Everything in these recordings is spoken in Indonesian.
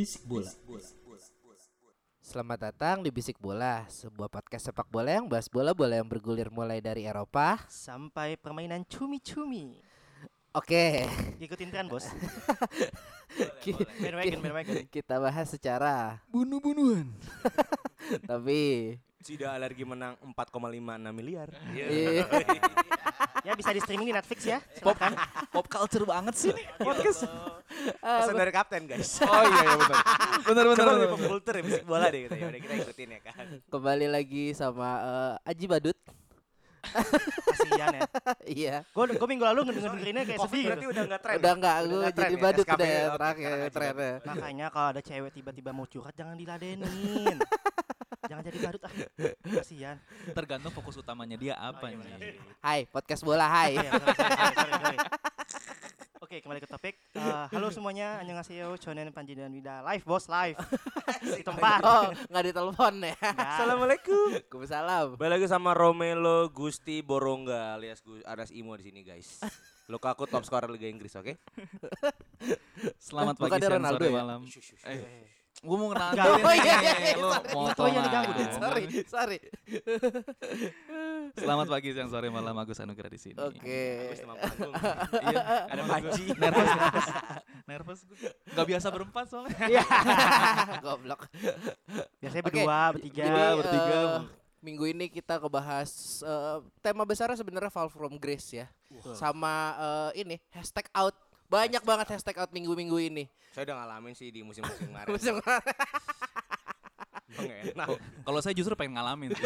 Bisik bola. Selamat datang di Bisik Bola, sebuah podcast sepak bola yang bahas bola-bola yang bergulir mulai dari Eropa. sampai permainan cumi-cumi. Oke, Ikutin tren bos. ki- bandwagon. kita bahas secara Bunuh-bunuhan. tapi Tidak alergi menang 4,56 miliar. iya, Ya bisa di streaming di Netflix ya. Pop, pop culture banget sih nih podcast. Pesan dari kapten guys. Oh iya iya benar. Benar benar. Coba pop culture ya bisik bola deh gitu ya. Udah kita ikutin ya kan. kembali lagi sama eh, Aji Badut. Kasihan ya. iya, Gue gue minggu lalu ngedengerinnya kayak Covid sedih berarti gitu. udah nggak tren. udah enggak gue jadi ya? badut udah ya terakhir trennya. Makanya kalau ada cewek tiba-tiba mau curhat jangan diladenin. Jangan jadi badut ah. Kasihan. Tergantung fokus utamanya dia apa nih. Hai, podcast bola, hai. Iya, sorry, sorry, sorry, sorry. Oke, kembali ke topik. Eh, halo semuanya, annyeonghaseyo, Chonen Panji dan Wida. Live, bos, live. Di tempat. Oh, nggak ditelepon ya. Nggak. Assalamualaikum. Waalaikumsalam. Balik lagi sama Romelo Gusti Boronga alias Gus Aras Imo di sini guys. Lukaku top scorer Liga Inggris, oke? Selamat Bukan pagi, siang, Ronaldo sore, ya? malam. Eh, gua mau ngenalin Oh, iya, iya, nih, iya, Intronya diganggu deh. aja. Sorry, sorry. Selamat pagi, siang, sore, malam Agus Anugrah di sini. Oke. Panggung. Iya, Ada gua Nervous, nervous. Nervous gue. Gak biasa berempat soalnya. Goblok. Biasanya berdua, bertiga. Jadi, bertiga. eh, minggu ini kita ngebahas eh, tema besarnya sebenarnya Fall from Grace ya. Sama eh, ini hashtag out. Banyak banget hashtag out minggu-minggu ini. Saya udah ngalamin sih di musim-musim kemarin. Musim enak. Kalau saya justru pengen ngalamin.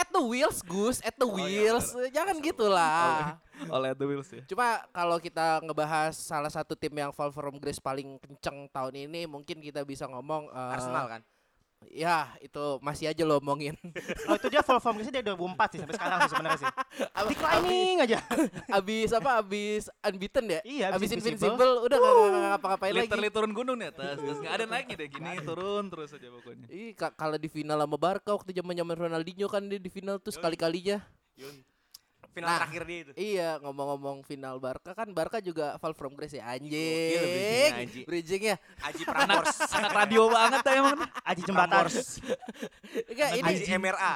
at the wheels, Gus, at the iya, wheels. Jangan gitulah. Oleh The Wheels ya. Cuma kalau kita ngebahas salah satu tim yang Fall from Grace paling kenceng tahun ini, mungkin kita bisa ngomong eh, Arsenal kan? Ya, itu masih aja lo omongin. Oh itu dia full form dari 2004 sih sampai sekarang sih sebenarnya sih. Declining aja. abis apa? Abis unbeaten ya? Iya, abis abis invincible, Invincible. udah gak ngapa-ngapain lagi. Literally turun gunung nih atas. Terus nggak ada naiknya deh gini turun terus aja pokoknya. Ih, ka- kalau di final sama Barca waktu zaman-zaman Ronaldinho kan dia di final tuh sekali-kalinya. Yun final nah, terakhir dia itu. Iya, ngomong-ngomong final Barca kan Barca juga fall from grace ya anjing. Bridging ya. Aji Pramors. sangat radio banget ya emang. Aji jembatan. Enggak ini Aji MRA.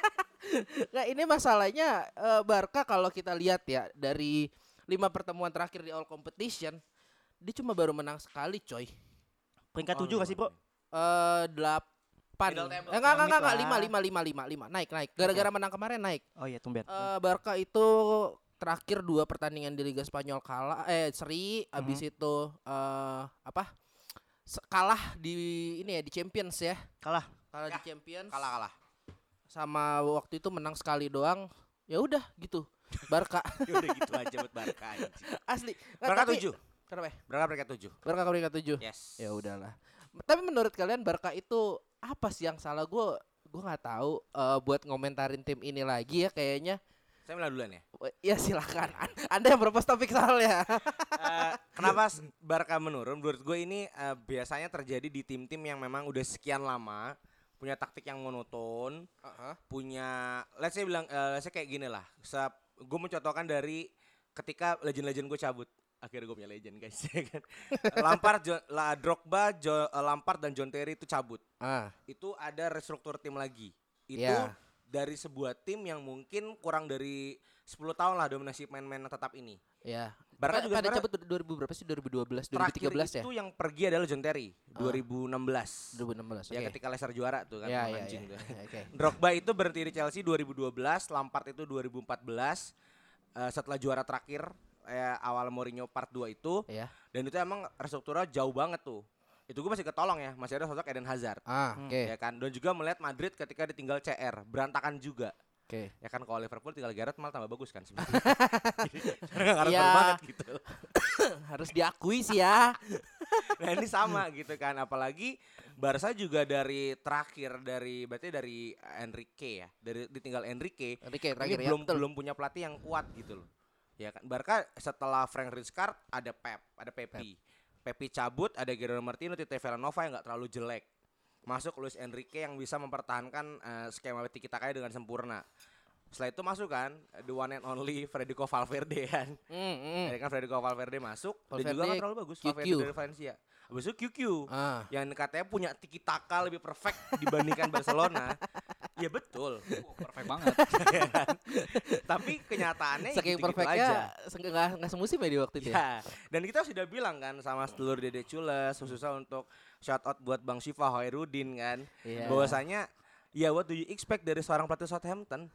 Enggak ini masalahnya uh, Barca kalau kita lihat ya dari lima pertemuan terakhir di all competition dia cuma baru menang sekali coy. Peringkat oh, tujuh 7 oh, kasih, Bro? Eh uh, 8 depan. Eh, enggak, enggak, enggak, lima, lima, lima, lima, lima, naik, naik. Gara-gara okay. menang kemarin naik. Oh iya, tumben. Uh, Barca itu terakhir dua pertandingan di Liga Spanyol kalah, eh seri, mm-hmm. abis mhm. itu uh, apa? Kalah di ini ya di Champions ya. Kalah. Kalah ya. di Champions. Kalah, kalah. Sama waktu itu menang sekali doang. Ya udah gitu. Barca. Ya udah gitu aja buat Barca. Asli. Nah, Barca tapi, Kenapa? Barca ya? peringkat tujuh. Barca peringkat tujuh. Yes. Ya udahlah. Tapi menurut kalian Barca itu apa sih yang salah gue gue nggak tahu eh, buat ngomentarin tim ini lagi ya kayaknya Saya mulai duluan ya. ya silakan anda yang propose topik soalnya Eh, kenapa Barca menurun? Menurut gue ini eh, biasanya terjadi di tim-tim yang memang udah sekian lama punya taktik yang monoton, punya let's say bilang eh, let's say kayak gini lah. gue mencontohkan dari ketika legend-legend gue cabut. Akhirnya gue punya legend guys ya kan. Lampard, Jo- La, Drogba, Jo- eh, Lampard dan John Terry itu cabut. ah Itu ada restruktur tim lagi. Itu Ya. dari sebuah tim yang mungkin kurang dari 10 tahun lah dominasi pemain-pemain yang tetap ini. Ya. Barca juga pada cabut 2000 berapa sih? 2012, Terakhir 2013 ya? itu yang pergi adalah John Terry 2016. 2016. Ya Oke. ketika Leicester juara tuh kan Ya, ya, anjing ya. tuh. Oke. Drogba itu berhenti di Chelsea 2012, Lampard itu 2014. Eh, setelah juara terakhir ya, awal Mourinho part 2 itu Iya. dan itu emang restrukturnya jauh banget tuh. Itu gue masih ketolong ya, masih ada sosok Eden Hazard. Ah, Hmm. oke. Ya kan, dan juga melihat Madrid ketika ditinggal CR, berantakan juga. Oke. Ya kan kalau Liverpool tinggal Gareth malah tambah bagus kan sebenarnya. Nggak ngaruh Ya. banget gitu. Harus diakui sih ya. Nah ini sama gitu kan, apalagi Barca juga dari terakhir dari berarti dari Enrique ya, dari ditinggal Enrique. Enrique Ini terakhir ya. belum betul. belum punya pelatih yang kuat gitu loh. Ya kan, Barca setelah Frank Rijkaard ada Pep, ada Pepi. Pepi cabut, ada Gerardo Martino, Tite Villanova yang nggak terlalu jelek. Masuk Luis Enrique yang bisa mempertahankan eh, skema tiki taka dengan sempurna. Setelah itu masuk kan the one and only Federico Valverde kan. Hmm, hmm. Ya kan Federico Valverde masuk dan juga Valverde nggak terlalu bagus QQ. Valverde dari Valencia. Habis itu QQ Ah. yang katanya punya tiki taka lebih perfect dibandingkan Barcelona. Ya betul. Perfect banget. Tapi kenyataannya ya Saking gitu-gitu perfectnya se- nggak nggak semusim ya di waktu itu. ya? Ya. Dan kita sudah bilang kan sama sedulur Dede Cules khususnya untuk shout out buat Bang Syifa Hoirudin kan. Iya. Bahwasanya ya what do you expect dari seorang pelatih Southampton?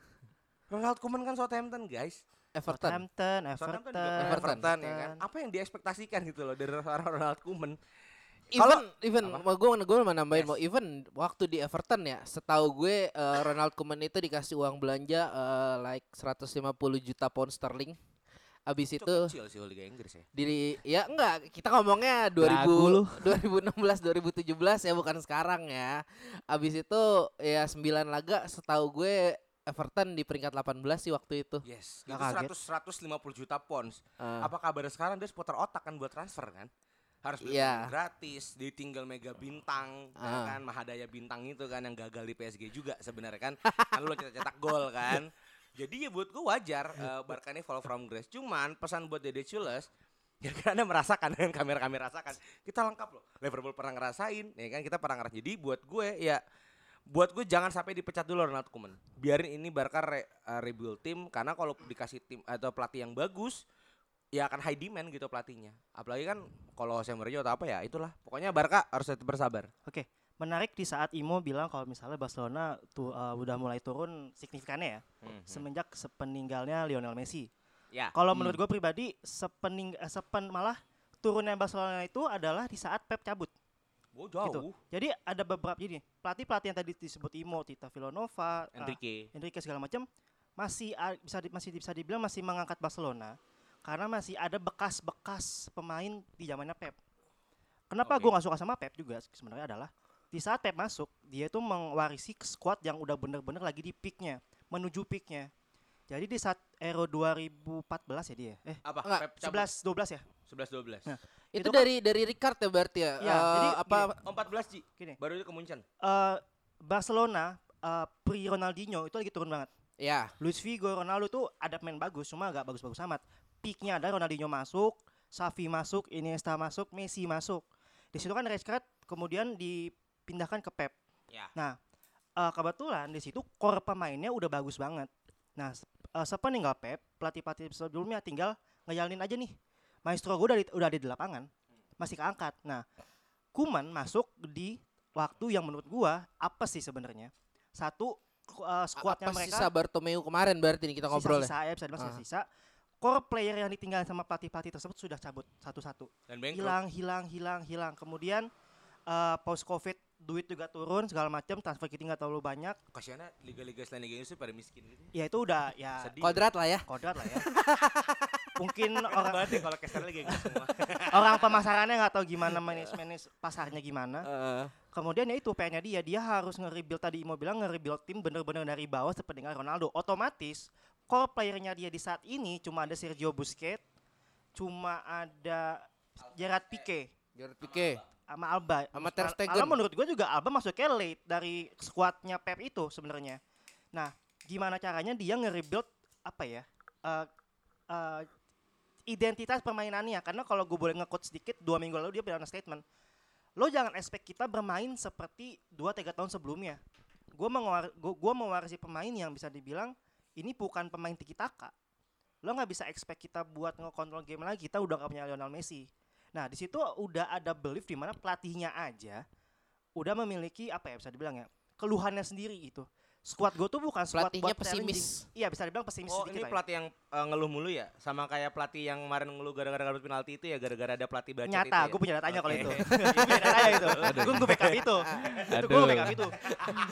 Ronald Koeman kan Southampton guys. Everton. Southampton, Southampton Everton, juga kan Everton. Everton, ya kan. Apa yang diekspektasikan gitu loh dari seorang Ronald Koeman? Even even Apa? mau gue gue mau nambahin Yes. mau even waktu di Everton ya setahu gue eh, Ronald Koeman itu dikasih uang belanja eh, like 150 juta pound sterling. Abis Itu itu kecil sih Liga Inggris ya. di ya enggak kita ngomongnya Lagu lu. 2000 2016 2017 ya bukan sekarang ya. Abis itu ya 9 laga setahu gue Everton di peringkat 18 sih waktu itu. Yes, itu 100 150 juta pounds. Eh, Apa kabar sekarang dia seputar otak kan buat transfer kan? Harus beli Iya. gratis, ditinggal mega bintang, Ah. kan Mahadaya bintang itu kan yang gagal di PSG juga sebenarnya kan. kan lu cetak-cetak gol kan. Jadi ya buat gue wajar eh, Barca ini fall from grace. Cuman pesan buat Dede Chules Ya kan Anda merasakan dengan kamera kami rasakan. Kita lengkap loh. Liverpool pernah ngerasain, ya kan kita pernah ngerasain. Jadi buat gue ya buat gue jangan sampai dipecat dulu Ronald Koeman. Biarin ini Barca re- uh, rebuild tim karena kalau dikasih tim atau pelatih yang bagus ya akan high demand gitu pelatihnya. Apalagi kan kalau Jose Mourinho atau apa ya itulah. Pokoknya Barca harus tetap bersabar. Oke, menarik di saat Imo bilang kalau misalnya Barcelona tuh uh, udah mulai turun signifikannya ya semenjak sepeninggalnya Lionel Messi. Ya. Kalau menurut gue pribadi sepening eh, sepen malah turunnya Barcelona itu adalah di saat Pep cabut. Oh, jauh. Gitu. Jadi ada beberapa jadi pelatih-pelatih yang tadi disebut Imo, Tita Villanova, uh, Enrique. Enrique segala macam masih a- bisa di- masih bisa dibilang masih mengangkat Barcelona karena masih ada bekas-bekas pemain di zamannya Pep. Kenapa Oke. gue nggak suka sama Pep juga sebenarnya adalah di saat Pep masuk dia itu mewarisi squad yang udah bener-bener lagi di peaknya menuju peaknya. Jadi di saat Euro 2014 ya dia, eh Apa? Enggak, Pep cabut? 11 12 ya. 11 12. Nah. itu, Itu kan- dari dari Ricard ya berarti ya. Iya, Eh, jadi apa Oh, 14 Ji. Gini, Baru itu ke Munchen. eh, Barcelona eh, pre Ronaldinho itu lagi turun banget. ya Luis Figo, Ronaldo tuh ada pemain bagus, cuma agak bagus-bagus amat. Peaknya ada Ronaldinho masuk, Xavi masuk, Iniesta masuk, Messi masuk. Di situ kan Rijkaard kemudian dipindahkan ke Pep. Ya. Nah, eh, kebetulan di situ core pemainnya udah bagus banget. Nah, se- eh, sepeninggal Pep, pelatih-pelatih sebelumnya tinggal ngejalanin aja nih. Maestro gue udah di, udah ada di lapangan, masih keangkat. Nah, Kuman masuk di waktu yang menurut gua apa sih sebenarnya? Satu uh, apa skuadnya mereka sisa Bartomeu kemarin berarti nih kita ngobrol ya. sisa-sisa ya bisa dibilang Ah. sisa-sisa. Core player yang ditinggalin sama pelatih-pelatih tersebut sudah cabut satu-satu. Dan Bangkok. Hilang, hilang, hilang, hilang. Kemudian uh, post covid duit juga turun segala macam transfer kita nggak terlalu banyak. Kasihannya liga-liga selain Liga Inggris pada miskin gitu. Ya itu udah ya Sedih. Kodrat lah ya. kodrat lah ya. Mungkin Orang orang banget ya kalau Liga Inggris semua. orang pemasarannya nggak tahu gimana manage pasarnya gimana. Heeh. Kemudian ya itu PR-nya dia, dia harus nge-rebuild tadi Imo bilang nge-rebuild tim bener-bener dari bawah seperti dengan Ronaldo. Otomatis core player-nya dia di saat ini cuma ada Sergio Busquets, cuma ada Gerard Pique Gerard Pique. sama Alba. Sama Ter Stegen. Alba menurut gue juga Alba masuknya late dari skuadnya Pep itu sebenarnya. Nah, gimana caranya dia nge-rebuild apa ya? eh, eh, identitas permainannya karena kalau gue boleh nge-quote sedikit dua minggu lalu dia bilang statement lo jangan expect kita bermain seperti dua tiga tahun sebelumnya gue gua, gua mewarisi pemain yang bisa dibilang ini bukan pemain tiki taka. Lo nggak bisa expect kita buat ngekontrol game lagi kita udah gak punya Lionel Messi. Nah di situ udah ada belief di mana pelatihnya aja udah memiliki apa ya bisa dibilang ya keluhannya sendiri itu squad gue tuh bukan squad Pelatihnya buat challenging. pesimis. Iya bisa dibilang pesimis Oh sedikit ini ya. pelatih yang eh, ngeluh mulu ya? Sama kayak pelatih yang kemarin ngeluh gara-gara kartu penalti itu ya gara-gara ada pelatih bacot itu Nyata, ya? gue punya datanya kalau Oke. itu. Gue punya datanya itu. Gue gue backup itu. Itu gue backup itu.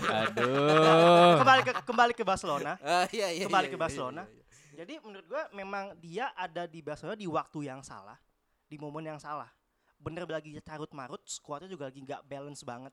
Aduh. Kembali ke kembali ke Barcelona. Ah, iya, iya, Kembali iya, ke iya, Barcelona. iya, iya. Jadi menurut gue memang dia ada di Barcelona di waktu yang salah, di momen yang salah. Bener lagi carut marut, skuadnya juga lagi nggak balance banget.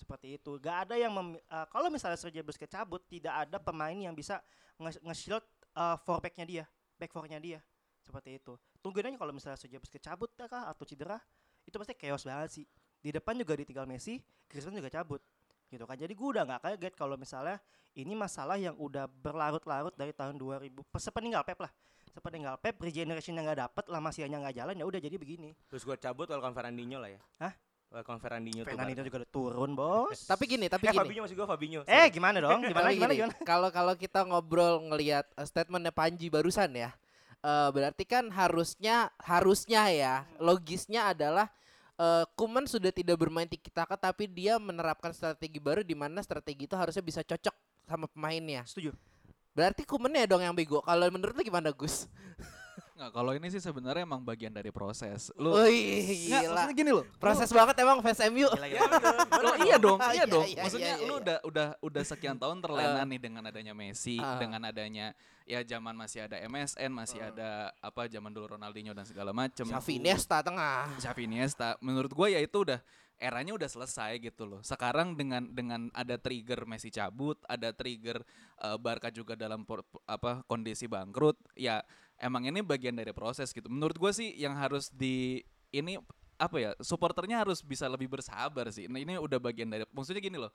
Seperti itu. Gak ada yang mem- eh, kalau misalnya Sergio Busquets cabut, tidak ada pemain yang bisa nge- nge-shield eh, four back-nya dia, back four-nya dia. Seperti itu. Tungguin aja kalau misalnya Sergio Busquets cabut kah atau cedera, itu pasti chaos banget sih. Di depan juga ditinggal Messi, Griezmann juga cabut. Gitu kan. Jadi gue udah nggak kaget kalau misalnya ini masalah yang udah berlarut-larut dari tahun 2000 pe- sepeninggal Pep lah sepeninggal Pep regeneration yang nggak dapet lama sianya nggak jalan ya udah jadi begini Terus gue cabut welcome Fernandinho lah ya. Hah? Welcome Fernandinho tuh. Fernandinho juga udah turun bos Tapi gini, tapi Eh gini. Fabinho masih gue Fabinho. eh gimana dong gimana gimana gimana Kalau kalau kita ngobrol ngelihat uh, statementnya Panji barusan ya, eh, berarti kan harusnya harusnya ya logisnya adalah eh, Kuman sudah tidak bermain tiki taka tapi dia menerapkan strategi baru di mana strategi itu harusnya bisa cocok sama pemainnya. setuju Berarti Kumannya dong yang bego. Kalau menurut lu gimana Gus? Nggak, kalau ini sih sebenarnya emang bagian dari proses. Lu Wih, Nggak, gila. maksudnya gini loh. Proses banget emang fans MU. Gila, gila. Iya dong, iya iya, dong. iya, Maksudnya iya, iya, lu iya. udah udah udah sekian tahun terlena nih dengan adanya Messi, Ah. dengan adanya ya zaman masih ada MSN, masih ada apa zaman dulu Ronaldinho dan segala macam. Xavi Iniesta tengah. Xavi Iniesta. Menurut gue ya itu udah eranya udah selesai gitu loh. Sekarang dengan dengan ada trigger Messi cabut, ada trigger eh, Barca juga dalam por- apa kondisi bangkrut, ya emang ini bagian dari proses gitu. Menurut gue sih yang harus di ini apa ya supporternya harus bisa lebih bersabar sih. Nah ini udah bagian dari maksudnya gini loh.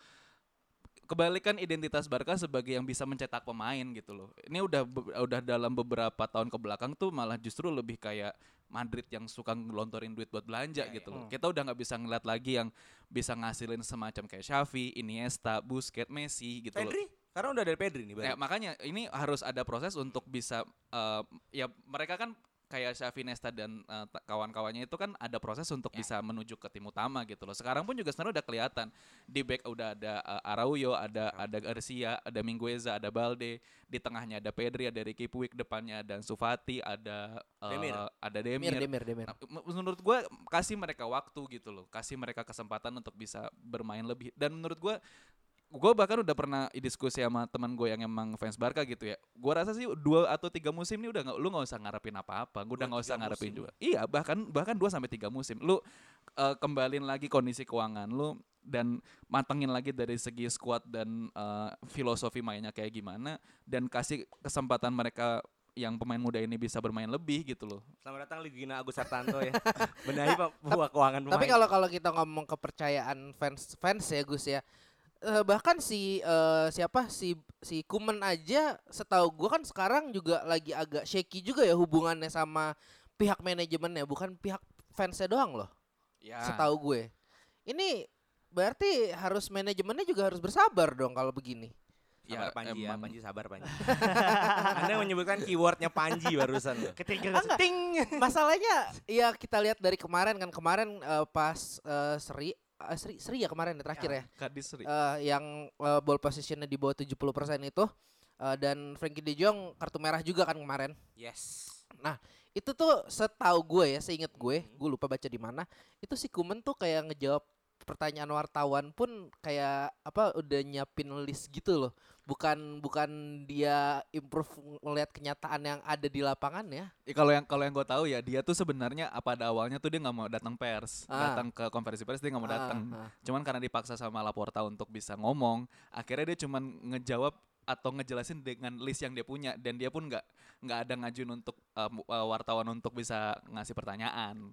Kebalikan identitas Barca sebagai yang bisa mencetak pemain gitu loh. Ini udah udah dalam beberapa tahun ke belakang tuh malah justru lebih kayak Madrid yang suka ngelontorin duit buat belanja gitu loh. Kita udah nggak bisa ngeliat lagi yang bisa ngasilin semacam kayak Xavi, Iniesta, Busquets, Messi gitu loh. Karena udah dari Pedri nih. Ya, berarti. makanya ini harus ada proses untuk bisa eh, ya mereka kan kayak Xavi Nesta dan ta- kawan-kawannya itu kan ada proses untuk bisa menuju ke tim utama gitu loh. Sekarang pun juga sebenarnya udah kelihatan di back udah ada eh, Araujo, ada ada Garcia, ada Mingueza, ada Balde, di tengahnya ada Pedri, ada Ricky Puig, depannya ada Sufati, ada eh, Demir. ada Demir, Demir. Demir, Demir. Nah, menurut gue kasih mereka waktu gitu loh, kasih mereka kesempatan untuk bisa bermain lebih. Dan menurut gue, gue bahkan udah pernah diskusi sama teman gue yang emang fans Barca gitu ya. Gue rasa sih dua atau tiga musim ini udah nggak, lu nggak usah ngarepin apa-apa. Gue udah nggak usah ngarepin musim. juga. Iya, bahkan bahkan dua sampai tiga musim. Lu eh, kembalin lagi kondisi keuangan lu dan matengin lagi dari segi squad dan eh, filosofi mainnya kayak gimana dan kasih kesempatan mereka yang pemain muda ini bisa bermain lebih gitu loh. Selamat datang Ligina Agus Hartanto ya. Benahi Pak buah keuangan pemain. Tapi kalau kalau kita ngomong kepercayaan fans fans ya Gus ya. Eh, bahkan si eh, siapa si si Kuman aja setahu gua kan sekarang juga lagi agak shaky juga ya hubungannya sama pihak manajemennya bukan pihak fansnya doang loh. Ya. Setahu gue. Ini berarti harus manajemennya juga harus bersabar dong kalau begini. Sabar Panji ya, emang- Panji sabar Panji. Anda menyebutkan keywordnya Panji barusan loh. ketrigger ting Masalahnya ya kita lihat dari kemarin kan kemarin eh, pas eh, Seri eh, Seri Seri ya kemarin ya, terakhir ya. Kadis Ri. eh, yang eh, ball positionnya di bawah 70% itu eh, dan Frankie De Jong kartu merah juga kan kemarin. Yes. Itu tuh setahu gue ya, seinget gue, gue lupa baca di mana. Itu si Kuman tuh kayak ngejawab pertanyaan wartawan pun kayak apa udah nyiapin list gitu loh. Bukan bukan dia improve ngelihat kenyataan yang ada di lapangan ya. Ya, kalau yang kalau yang gue tahu ya dia tuh sebenarnya apa pada awalnya tuh dia nggak mau datang pers, Ah. datang ke konferensi pers dia nggak mau Ah, datang. ah. Cuman karena dipaksa sama Laporta untuk bisa ngomong, akhirnya dia cuman ngejawab atau ngejelasin dengan list yang dia punya dan dia pun nggak nggak ada ngajuin untuk uh, uh, wartawan untuk bisa ngasih pertanyaan.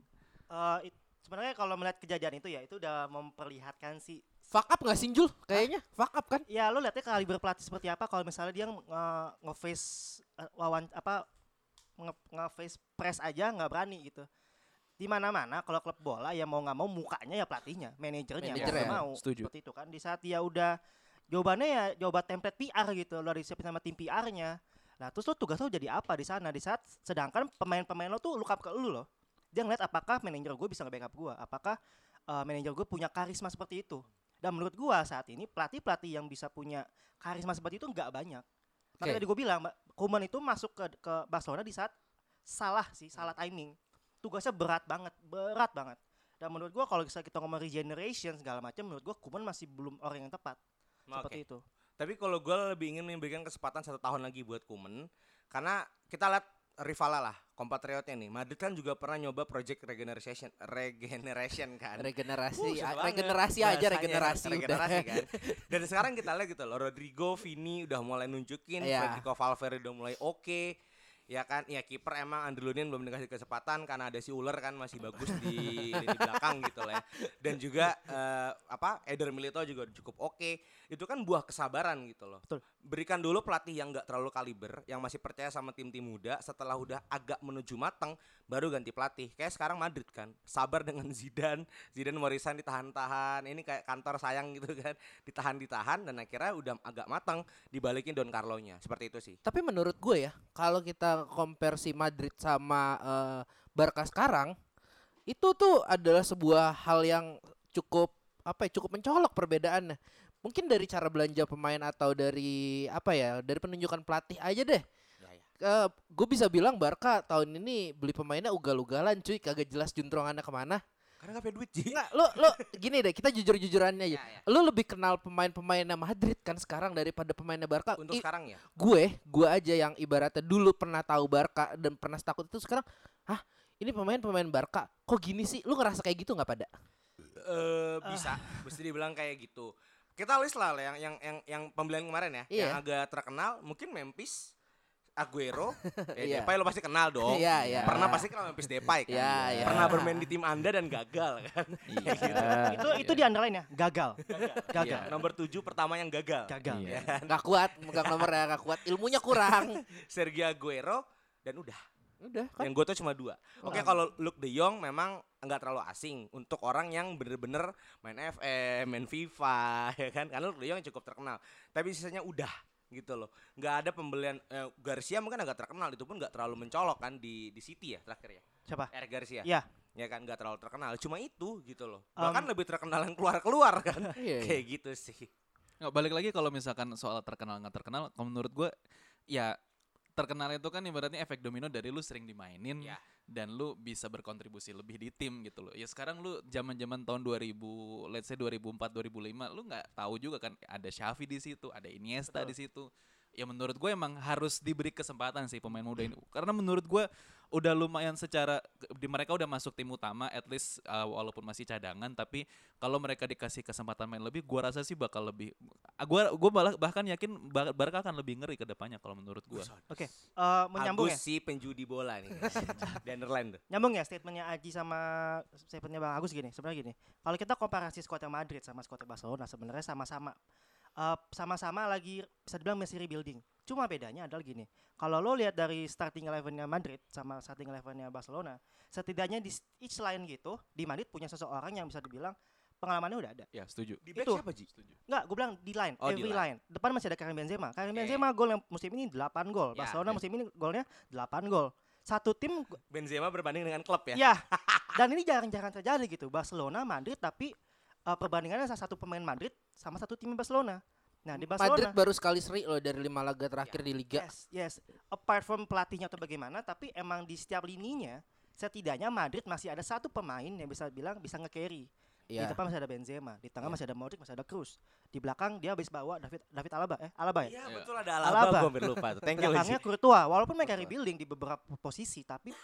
Eh, it- sebenarnya kalau melihat kejadian itu ya itu udah memperlihatkan sih Fuck up gak sih Jul? Kayaknya fuck up kan? ya lo lihatnya kaliber pelatih seperti apa kalau misalnya dia nge- nge-face eh, wawan apa nge- nge-face press aja nggak berani gitu. Di mana-mana kalau klub bola ya mau nggak mau mukanya ya pelatihnya manajernya Manajer nggak ya, mau setuju. seperti itu kan. Di saat dia udah jawabannya ya jawaban template PR gitu lo disiapin sama tim PR-nya nah terus lo tugas lo jadi apa di sana? Di saat sedangkan pemain-pemain lo tuh look up ke lu loh. Dia ngeliat apakah manajer gue bisa nge-backup gue apakah eh, manajer gue punya karisma seperti itu Dan menurut gua saat ini pelatih-pelatih yang bisa punya karisma seperti itu nggak banyak. Makanya Oke. tadi gue bilang, Koeman itu masuk ke ke Barcelona di saat salah sih, salah timing. Tugasnya berat banget, berat banget. Dan menurut gua kalau kita ngomong regeneration segala macam, menurut gua Koeman masih belum orang yang tepat. Seperti Oke. itu. Tapi kalau gue lebih ingin memberikan kesempatan satu tahun lagi buat Kuman, karena kita lihat rival lah, kompatriotnya nih. Madrid kan juga pernah nyoba project regeneration, regeneration kan. Regenerasi, Uh, banget regenerasi aja bahasanya, regenerasi. udah. regenerasi kan. Dan sekarang kita lihat gitu loh, Rodrigo, Vini udah mulai nunjukin, Iya. Federico Valverde udah mulai oke. Ya kan, ya kiper emang Andrelunian belum dikasih kesempatan karena ada si Uler kan masih bagus di di belakang gitu lah ya. Dan juga eh, apa Eder Milito juga cukup oke. Itu kan buah kesabaran gitu loh. Betul. Berikan dulu pelatih yang nggak terlalu kaliber, yang masih percaya sama tim-tim muda. Setelah udah agak menuju matang, baru ganti pelatih. Kayak sekarang Madrid kan, sabar dengan Zidane, Zidane warisan ditahan-tahan. Ini kayak kantor sayang gitu kan, ditahan-ditahan dan akhirnya udah agak matang dibalikin Don Carlo-nya. Seperti itu sih. Tapi menurut gue ya, kalau kita compare si Madrid sama eh, Barca sekarang, itu tuh adalah sebuah hal yang cukup apa ya, cukup mencolok perbedaannya. Mungkin dari cara belanja pemain atau dari apa ya, dari penunjukan pelatih aja deh. Ya, ya. Eh, gue bisa bilang Barca tahun ini beli pemainnya ugal-ugalan cuy, kagak jelas juntrungannya ke mana. Karena gak punya duit Ji. Enggak, lo lo gini deh, kita jujur-jujurannya aja. Ya, ya. Lo lebih kenal pemain-pemainnya Madrid kan sekarang daripada pemainnya Barca. Untuk I- sekarang ya. gue, gue aja yang ibaratnya dulu pernah tahu Barca dan pernah takut itu sekarang, hah ini pemain-pemain Barca, kok gini sih? Lu ngerasa kayak gitu nggak pada? eh bisa, bisa dibilang kayak gitu. Kita list lah yang yang yang yang pembelian kemarin ya, Iya. yang agak terkenal mungkin Memphis, Aguero, ya Iya. Depay lo pasti kenal dong. Iya, iya. Pernah pasti kenal Memphis Depay kan. Iya, iya. Pernah bermain di tim Anda dan gagal kan. Iya. itu itu di underline ya, gagal. Gagal. Iya, Nomor 7 pertama yang gagal. Gagal. Iya. Gak kuat, megang nomornya gak kuat, ilmunya kurang. Sergio Aguero dan udah. Udah kan? Yang gue tuh cuma dua. Oke kalau Luke De Jong memang nggak terlalu asing untuk orang yang bener-bener main FM, main FIFA, ya kan? Karena Luke De Jong cukup terkenal. Tapi sisanya udah gitu loh. Nggak ada pembelian eh, Garcia mungkin agak terkenal itu pun nggak terlalu mencolok kan di di City ya terakhir ya. Siapa? Eric Garcia. Ya, Ya kan nggak terlalu terkenal. Cuma itu gitu loh. Um, Bahkan lebih terkenal yang keluar-keluar kan. Iya, iya. Kayak gitu sih. Nggak, balik lagi kalau misalkan soal terkenal nggak terkenal, kalau menurut gue ya terkenal itu kan ibaratnya efek domino dari lu sering dimainin Ya. Dan lu bisa berkontribusi lebih di tim gitu loh. Ya sekarang lu zaman-zaman tahun 2000, let's say 2004 2005, lu nggak tahu juga kan ada Xavi di situ, ada Iniesta di situ. Ya menurut gue emang harus diberi kesempatan sih pemain muda ini. Karena menurut gue udah lumayan secara di mereka udah masuk tim utama at least uh, walaupun masih cadangan tapi kalau mereka dikasih kesempatan main lebih gua rasa sih bakal lebih ah, gua gua malah bahkan yakin Bar- Barca akan lebih ngeri ke depannya kalau menurut gua. oke. Eh, menyambung Agus ya. si penjudi bola nih. di Underland tuh. Nyambung ya statementnya Aji sama statementnya Bang Agus gini. Sebenarnya gini. Kalau kita komparasi skuadnya Madrid sama skuadnya Barcelona sebenarnya sama-sama eh, sama-sama lagi bisa dibilang masih rebuilding. Cuma bedanya adalah gini. Kalau lo lihat dari starting elevennya Madrid sama starting elevennya Barcelona, setidaknya di each line gitu di Madrid punya seseorang yang bisa dibilang pengalamannya udah ada. Ya, setuju. Di back Itu. siapa Ji? Setuju. Enggak, gue bilang di line, Oh, di every line. line. Depan masih ada Karim Benzema. Karim Oke. Benzema gol yang musim ini 8 gol. Ya, Barcelona ya. musim ini golnya 8 gol. Satu tim Benzema berbanding dengan klub ya. Ya, dan ini jarang-jarang terjadi gitu. Barcelona, Madrid, tapi uh, perbandingannya salah satu pemain Madrid sama satu tim Barcelona. Nah di Madrid Barcelona, baru sekali seri loh dari lima laga terakhir di Liga. yes, yes. Apart from pelatihnya atau bagaimana, tapi emang di setiap lininya setidaknya Madrid masih ada satu pemain yang bisa bilang bisa nge-carry. Di Ya. depan masih ada Benzema, di tengah Ya. masih ada Modric, masih ada Cruz. Di belakang dia habis bawa David David Alaba, eh Alaba ya? Iya Iya. betul ada Alaba, Alaba. gue hampir lupa tuh. Thank you belakangnya. Courtois walaupun mereka rebuilding di beberapa posisi tapi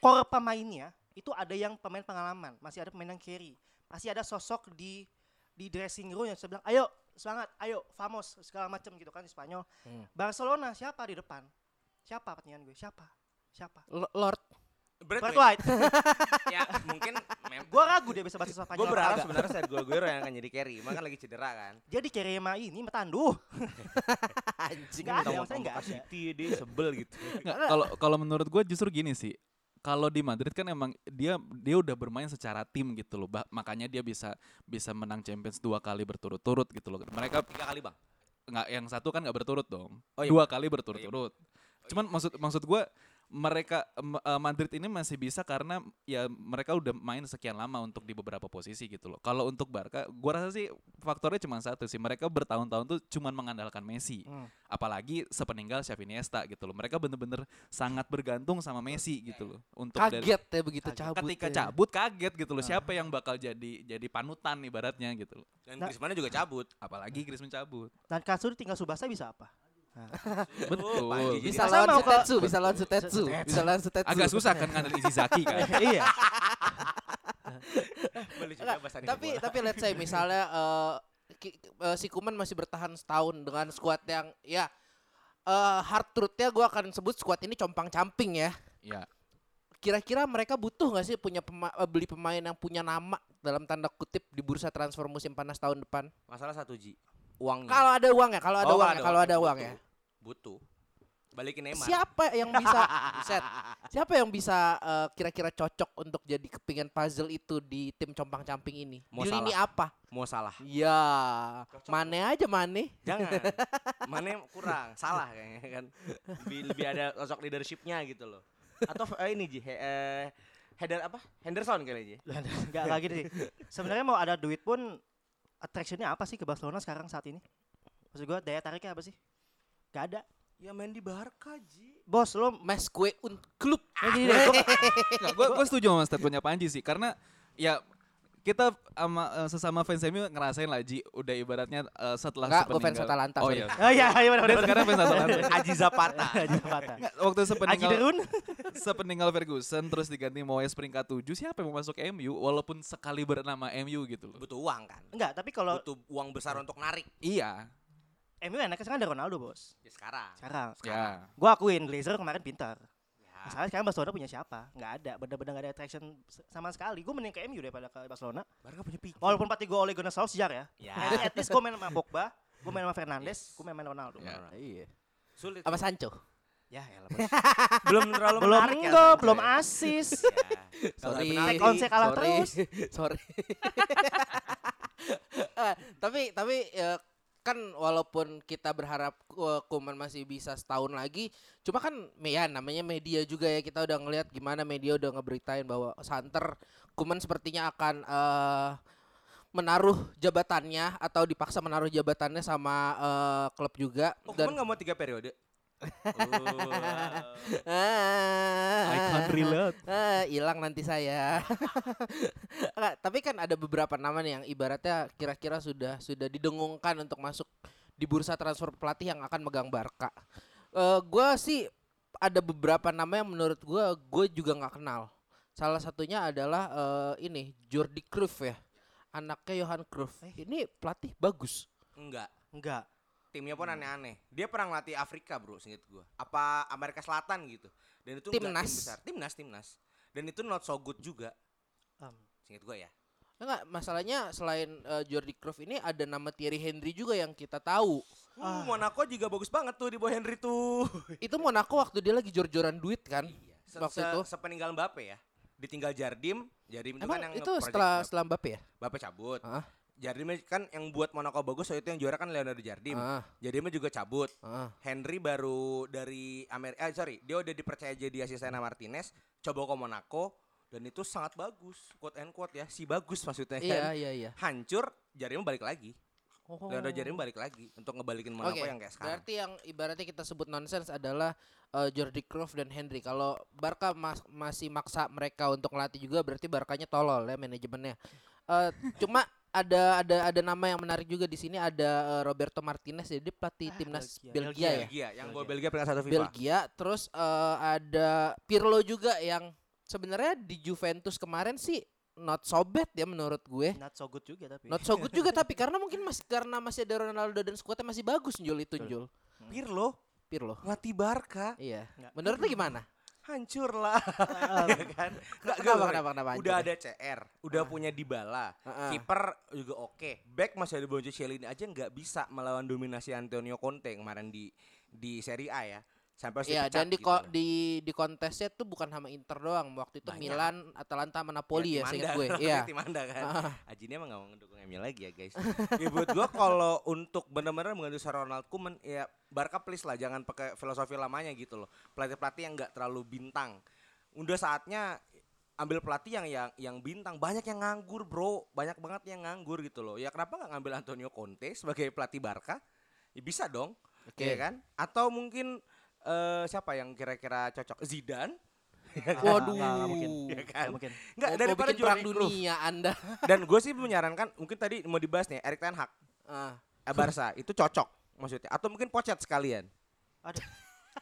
core pemainnya itu ada yang pemain pengalaman masih ada pemain yang carry masih ada sosok di di dressing room yang bisa bilang ayo semangat ayo famos segala macam gitu kan di Spanyol Hmm. Barcelona siapa di depan siapa pertanyaan gue siapa siapa L- Lord Brad Brad White. White ya mungkin gue ragu dia bisa bahasa Spanyol gue berharap sebenarnya Sergio Aguero yang akan jadi carry, makanya lagi cedera kan. dia di carry sama ini metandu anjing Nggak ada, Minta maksudnya nggak ada. City dia sebel gitu. Kalau kalau menurut gue justru gini sih. Kalau di Madrid kan emang dia dia udah bermain secara tim gitu loh. Bah- makanya dia bisa bisa menang Champions dua kali berturut-turut gitu loh. Mereka Tiga kali bang. nggak yang satu kan nggak berturut dong. Oh iya, dua kali berturut-turut. Cuman maksud maksud gue mereka eh, Madrid ini masih bisa karena ya mereka udah main sekian lama untuk di beberapa posisi gitu loh. Kalau untuk Barca, gua rasa sih faktornya cuma satu sih. Mereka bertahun-tahun tuh cuma mengandalkan Messi. Hmm. Apalagi sepeninggal Xavi Iniesta gitu loh. Mereka bener-bener sangat bergantung sama Messi gitu loh. Untuk dari- Kaget ya begitu cabut. ketika ya. cabut kaget gitu loh. Siapa yang bakal jadi jadi panutan ibaratnya gitu loh. Dan Nah. Griezmann juga cabut. Apalagi Griezmann cabut. Dan Katsuri tinggal Subasa bisa apa? Betul. Bisa lawan Sutetsu, bisa lawan Sutetsu, bisa lawan Sutetsu. Agak susah kan ngandelin Izaki kan. iya. Tapi tapi let's say misalnya eh, ki- eh, si Kuman masih bertahan setahun dengan skuad yang ya eh hard truthnya gue akan sebut skuad ini compang camping ya. Ya. Kira-kira mereka butuh nggak sih punya pema- eh, beli pemain yang punya nama dalam tanda kutip di bursa transfer musim panas tahun depan? Masalah satu Ji. Uangnya. Kalau ada uang ya, kalau ada Oh, uang ada ya, kalau ada uang ya. Butuh. Balikin Neymar. Siapa yang bisa set? Siapa yang bisa eh, kira-kira cocok untuk jadi kepingan puzzle itu di tim compang camping ini? Mo di lini Salah. apa? Mau salah. Ya, Mane aja Mane. Jangan. Mana kurang, salah kayaknya kan. Lebih lebih ada sosok leadershipnya gitu loh. Atau eh, ini Ji, he, eh, header apa? Henderson kali Ji. Enggak enggak gitu sih. Sebenarnya mau ada duit pun attractionnya apa sih ke Barcelona sekarang saat ini? Maksud gua daya tariknya apa sih? Gak ada. Ya main di Barca Ji. Bos lo Mas kue un klub. gini deh, gua- gue gue setuju sama statementnya Panji sih karena ya kita sama eh, sesama fans MU ngerasain lah Ji udah ibaratnya eh, setelah Enggak, gue fans sepeninggal- Atalanta. Oh sorry. iya. Oh iya, iya benar benar. sekarang fans Atalanta. Aji Zapata. Aji Zapata. Nggak, Waktu Aji sepeninggal Derun. sepeninggal Ferguson terus diganti Moyes peringkat 7 siapa yang mau masuk MU walaupun sekali bernama MU gitu loh. Butuh uang kan. Enggak, tapi kalau Butuh uang besar untuk narik. Iya. MU enaknya sekarang ada Ronaldo, Bos. Ya sekarang. Sekarang. Ya. Gua akuin Glazer kemarin pintar. Ya. Masalahnya sekarang Barcelona punya siapa? Nggak ada, bener-bener nggak ada attraction sama sekali. Gue mending ke MU daripada ke Barcelona. Barca punya pikir. Walaupun pati gue oleh Gunnar Solskjaer ya. Ya. Tapi at least gue main sama Pogba, gue main sama Fernandes, gue main sama Ronaldo. Ya. Iya. Sulit. Sama Sancho. Ya, elah, Bos. belum terlalu belum menarik ya. enggak, Sancho belum ya. asis. Ya. Sorry. Take on saya kalah sorry. terus. sorry. Eh, tapi tapi ya, kan walaupun kita berharap uh, Kuman masih bisa setahun lagi, cuma kan ya namanya media juga ya kita udah ngelihat gimana media udah ngeberitain bahwa Santer Kuman sepertinya akan eh, menaruh jabatannya atau dipaksa menaruh jabatannya sama eh, klub juga Oh, dan Kuman nggak mau tiga periode? I can't relate. Ah, hilang nanti saya. Enggak, tapi kan ada beberapa nama nih yang ibaratnya kira-kira sudah sudah didengungkan untuk masuk di bursa transfer pelatih yang akan megang Barca. Eh gua sih ada beberapa nama yang menurut gua gue juga nggak kenal. Salah satunya adalah eh, ini Jordi Cruyff ya. Anaknya Johan Cruyff. Ini pelatih bagus. Enggak. Enggak. Timnya pun aneh-aneh. Dia pernah ngelatih Afrika, Bro, singkat gua. Apa Amerika Selatan gitu. Dan itu Timnas. tim besar. Timnas, timnas. Dan itu not so good juga, Um, singkat gua ya. Enggak, masalahnya selain eh, Jordi Cruyff ini ada nama Thierry Henry juga yang kita tahu. Uh, Monaco juga bagus banget tuh di bawah Henry tuh. Itu Monaco waktu dia lagi jor-joran duit kan? Iya. Se Waktu se itu. sepeninggal Mbappe ya. Ditinggal Jardim, Jardim itu Emang kan yang itu setelah Mbappe. setelah Mbappe ya? Mbappe cabut. Hah? Jardim kan yang buat Monaco bagus waktu itu yang juara kan Leonardo Jardim. Ah, Jardimnya juga cabut. ah. Henry baru dari Amerika, eh sorry, dia udah dipercaya jadi asisten Martinez, coba ke Monaco dan itu sangat bagus, quote and quote ya, si bagus maksudnya Iya kan. iya iya. Hancur, Jardim balik lagi. Oh. Leonardo Jardim balik lagi untuk ngebalikin Monaco Oke, yang kayak sekarang. berarti yang ibaratnya kita sebut nonsense adalah eh, Jordi Cruyff dan Henry. Kalau Barca mas- masih maksa mereka untuk ngelatih juga, berarti Barkanya tolol ya manajemennya. Eh, cuma ada ada ada nama yang menarik juga di sini ada eh, Roberto Martinez jadi pelatih Ah, timnas Belgia. Belgia, Belgia. ya. Belgia, yang bawa Belgia. Peringkat satu FIFA. Belgia, terus eh, ada Pirlo juga yang sebenarnya di Juventus kemarin sih not so bad ya menurut gue. not so good juga tapi. Not so good juga tapi karena mungkin masih karena masih ada Ronaldo dan skuadnya masih bagus Jul itu. Jul. Pirlo Pirlo. ngelatih Barca, Iya. Nggak. Menurut lu gimana? Hancur lah. ya kan? Nggak, Kenapa, kenapa, kenapa Udah ada CR, udah punya Dybala, Heeh. kiper juga oke. Back masih ada Bonjo Chiellini aja nggak bisa melawan dominasi Antonio Conte kemarin di di Serie A ya. Sampai harus Iya, dan di gitu ko- di di kontesnya tuh bukan sama Inter doang. Waktu itu Banyak. Milan, Atalanta, sama Napoli ya, tim seingat gue. Iya. tim Anda kan. Aji ini emang gak mau ngedukung MU lagi ya guys. ya buat gua kalau untuk benar-benar mengganti seorang Ronald Koeman ya Barca please lah jangan pakai filosofi lamanya gitu loh. Pelatih-pelatih yang nggak terlalu bintang. Udah saatnya ambil pelatih yang yang yang bintang banyak yang nganggur bro banyak banget yang nganggur gitu loh ya kenapa nggak ngambil Antonio Conte sebagai pelatih Barca ya bisa dong Oke. ya kan atau mungkin eh, siapa yang kira-kira cocok Zidane Waduh. Nggak, nggak mungkin. ya Nggak kan mungkin. nggak Mau- mau daripada bikin perang dunia Anda. Dan gue sih menyarankan mungkin tadi mau dibahas nih Erik Ten Hag eh, Barca itu cocok maksudnya atau mungkin Pochet sekalian. Aduh.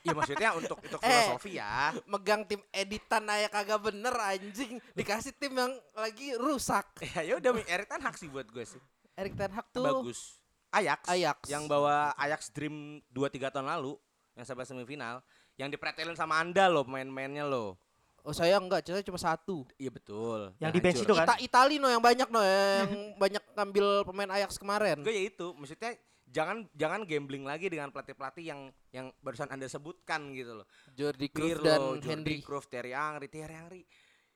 Iya maksudnya untuk untuk Eh. filosofi ya. Megang tim editan aja kagak bener anjing. Dikasih tim yang lagi rusak. Ya ya udah Erik Ten Hag sih buat gue sih. Erik Ten Hag tuh Bagus. Ajax, Ajax. yang bawa Ajax Dream 2 3 tahun lalu yang sampai semifinal yang dipretelin sama Anda loh pemain-pemainnya loh. Oh saya enggak, saya cuma satu. Iya betul. Yang di bench itu kan? Ita Itali no yang banyak no yang banyak ngambil pemain Ajax kemarin. Gue ya itu, maksudnya jangan jangan gambling lagi dengan pelatih-pelatih yang yang barusan Anda sebutkan gitu loh. Jordi Cruyff dan Jordi Henry. Cruyff, Thierry Henry, Thierry Henry.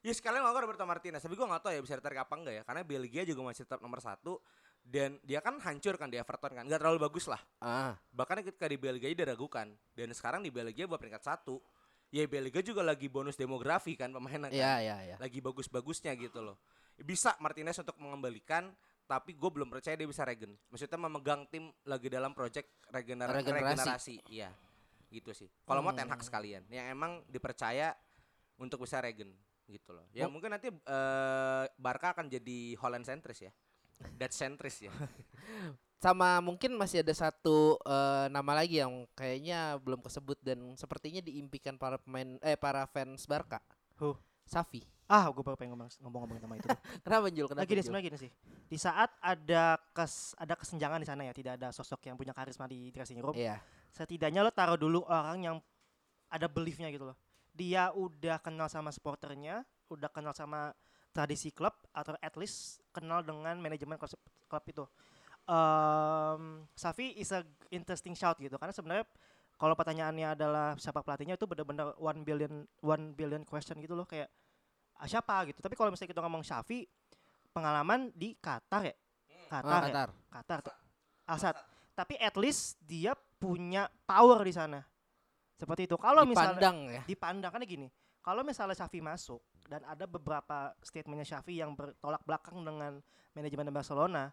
Ya sekalian ngomong Roberto Martinez, tapi gue gak tahu ya bisa ditarik apa enggak ya, karena Belgia juga masih tetap nomor satu dan dia kan hancur kan di Everton kan, nggak terlalu bagus lah. Ah, Bahkan ketika di Belgia dia diragukan dan sekarang di Belgia buat peringkat satu. Ya Belgia juga lagi bonus demografi kan pemainnya kan, iya iya iya. lagi bagus-bagusnya gitu loh. Bisa Martinez untuk mengembalikan tapi gue belum percaya dia bisa regen. Maksudnya memegang tim lagi dalam project regener- Regenerasi. regenerasi. Iya. Gitu sih. Kalau mau Ten Hag Hmm. sekalian yang emang dipercaya untuk bisa regen gitu loh. Ya Oh. mungkin nanti eh, Barca akan jadi Holland sentris ya. Dutch sentris ya. Sama mungkin masih ada satu eh, nama lagi yang kayaknya belum kesebut dan sepertinya diimpikan para pemain eh para fans Barca. Who? Safi. Ah, gue baru pengen ngomong ngomong-ngomongin nama itu. Kenapa Jul? Kenapa Lagi deh sebenarnya gini sih. Di saat ada kes ada kesenjangan di sana ya, tidak ada sosok yang punya karisma di dressing room. Iya. Setidaknya lo taruh dulu orang yang ada beliefnya gitu loh. Dia udah kenal sama supporternya, udah kenal sama tradisi klub atau at least kenal dengan manajemen klub, klub itu. Um, Safi is a interesting shout gitu karena sebenarnya kalau pertanyaannya adalah siapa pelatihnya itu benar-benar one billion one billion question gitu loh kayak ah, siapa gitu. Tapi kalau misalnya kita ngomong Safi pengalaman di Qatar ya. Qatar, Ah, ya. Qatar. Qatar tuh. Asad. Tapi at least dia punya power di sana. Seperti itu. Kalau misalnya Dipandang ya. dipandang kan gini. Kalau misalnya Xavi masuk dan ada beberapa statementnya Xavi yang bertolak belakang dengan manajemen Barcelona,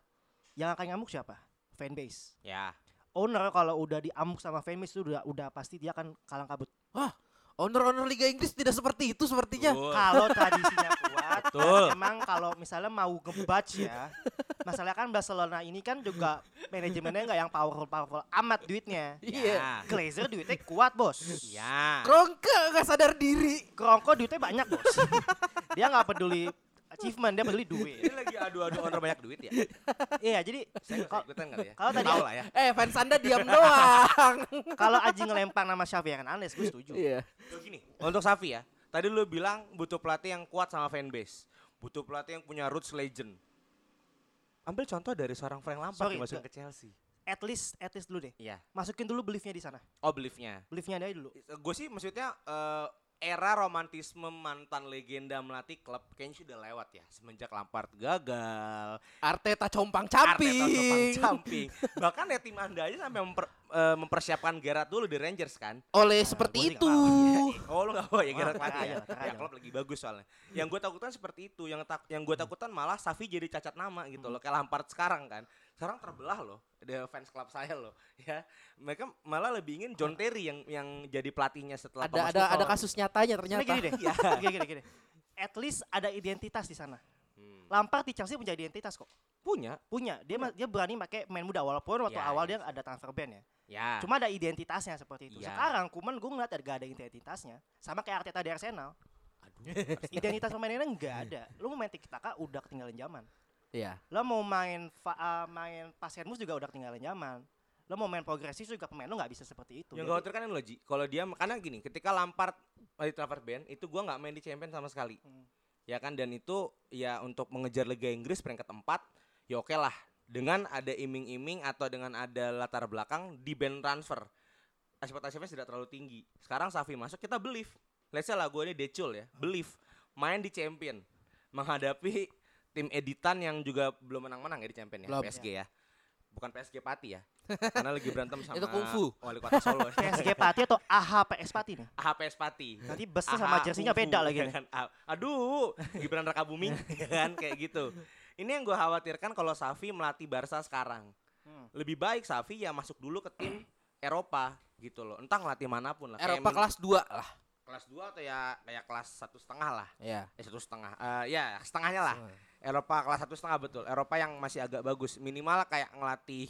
yang akan ngamuk siapa? Fanbase. ya. Owner kalau udah diamuk sama fanbase itu udah udah pasti dia akan kalang kabut. Owner-owner Liga Inggris tidak seperti itu sepertinya. Kalau tradisinya kuat, Betul. emang kalau misalnya mau ngebatch ya, masalah kan Barcelona ini kan juga manajemennya nggak yang powerful powerful amat duitnya. Iya. Ya. Glazer duitnya kuat bos. Ya. Kronke nggak sadar diri. Krongko duitnya banyak bos. Dia nggak peduli achievement, dia peduli duit. Ini lagi adu-adu owner banyak duit ya. Iya jadi Saya nggak Kal- ikutan kali ya. kalau tadi- lah ya. Eh fans Anda diam doang. kalau Aji ngelempang nama Xavi Hernandez, gue setuju. Iya. Gini, untuk Safi ya. Tadi lu bilang butuh pelatih yang kuat sama fanbase. Butuh pelatih yang punya roots legend. Ambil contoh dari seorang Frank Lampard Sorry, masukin ke- Chelsea. At least, at least dulu deh. Iya. Masukin dulu beliefnya di sana. Oh, beliefnya. Beliefnya dia dulu. Gue sih maksudnya eh, era romantisme mantan legenda melatih klub kayaknya sudah lewat ya. Semenjak Lampard gagal, Arteta compang Arteta camping. camping. Bahkan ya tim Anda aja sampai memper- eh, mempersiapkan Gerrard dulu di Rangers kan. Oleh gua seperti itu. Oh lu gak bawa ya tenang Mati ya? Ya klub lagi bagus soalnya. Yang gue takutkan seperti itu. Yang tak, yang gue takutkan malah Safi jadi cacat nama gitu loh. Kayak Lampard sekarang kan. Sekarang terbelah loh. Ada fans klub saya loh. Ya, mereka malah lebih ingin John Terry yang yang jadi pelatihnya setelah Ada Thomas ada ada kasus nyatanya ternyata. gini deh. Gini, gini, gini. At least ada identitas di sana. Hmm. Lampard di Chelsea punya identitas kok. Punya. Punya. Dia ma- dia berani pakai main muda walaupun waktu Ya, awal ya. dia ada transfer ban ya. Ya. Cuma ada identitasnya seperti itu. Iya. Sekarang Kuman gue ngeliat gak ada identitasnya. Sama kayak Arteta di Arsenal. Aduh. Identitas pemainnya nggak ada. Lu mau main tiki taka udah ketinggalan zaman. Iya. Lo mau main fa- uh, main and move juga udah ketinggalan zaman. Lo mau main progresif juga pemain lo nggak bisa seperti itu. Yang Jadi- khawatir kan loh Ji. Kalau dia karena gini, ketika Lampard di transfer ban itu gua nggak main di champion sama sekali. Hmm. Ya kan dan itu ya untuk mengejar Liga Inggris peringkat 4 ya oke lah. Dengan ada iming-iming atau dengan ada latar belakang di band transfer. ekspektasinya tidak terlalu tinggi. Sekarang Safi masuk kita believe. Let's say lah gue ini Decul ya, believe main di champion menghadapi tim editan yang juga belum menang-menang ya di champion ya, Belum. PSG ya. Bukan PSG Pati ya. Karena lagi berantem sama Itu kungfu. wali kota Solo. PSG Pati atau AHPS Pati nih? AHPS Pati. Nanti busnya sama jersinya beda lagi ya nih. kan? Aduh, Gibran Raka Buming ya kan kayak gitu. Ini yang gue khawatirkan kalau Safi melatih Barca sekarang. Hmm. Lebih baik Safi ya masuk dulu ke tim Eropa gitu loh. Entah ngelatih mana pun lah. Kayak Eropa min- kelas 2 lah. kelas 2 atau ya kayak kelas satu setengah lah. Ya. Eh satu setengah. Eh ya setengahnya lah. Eropa kelas satu setengah betul. Eropa yang masih agak bagus. Minimal kayak ngelatih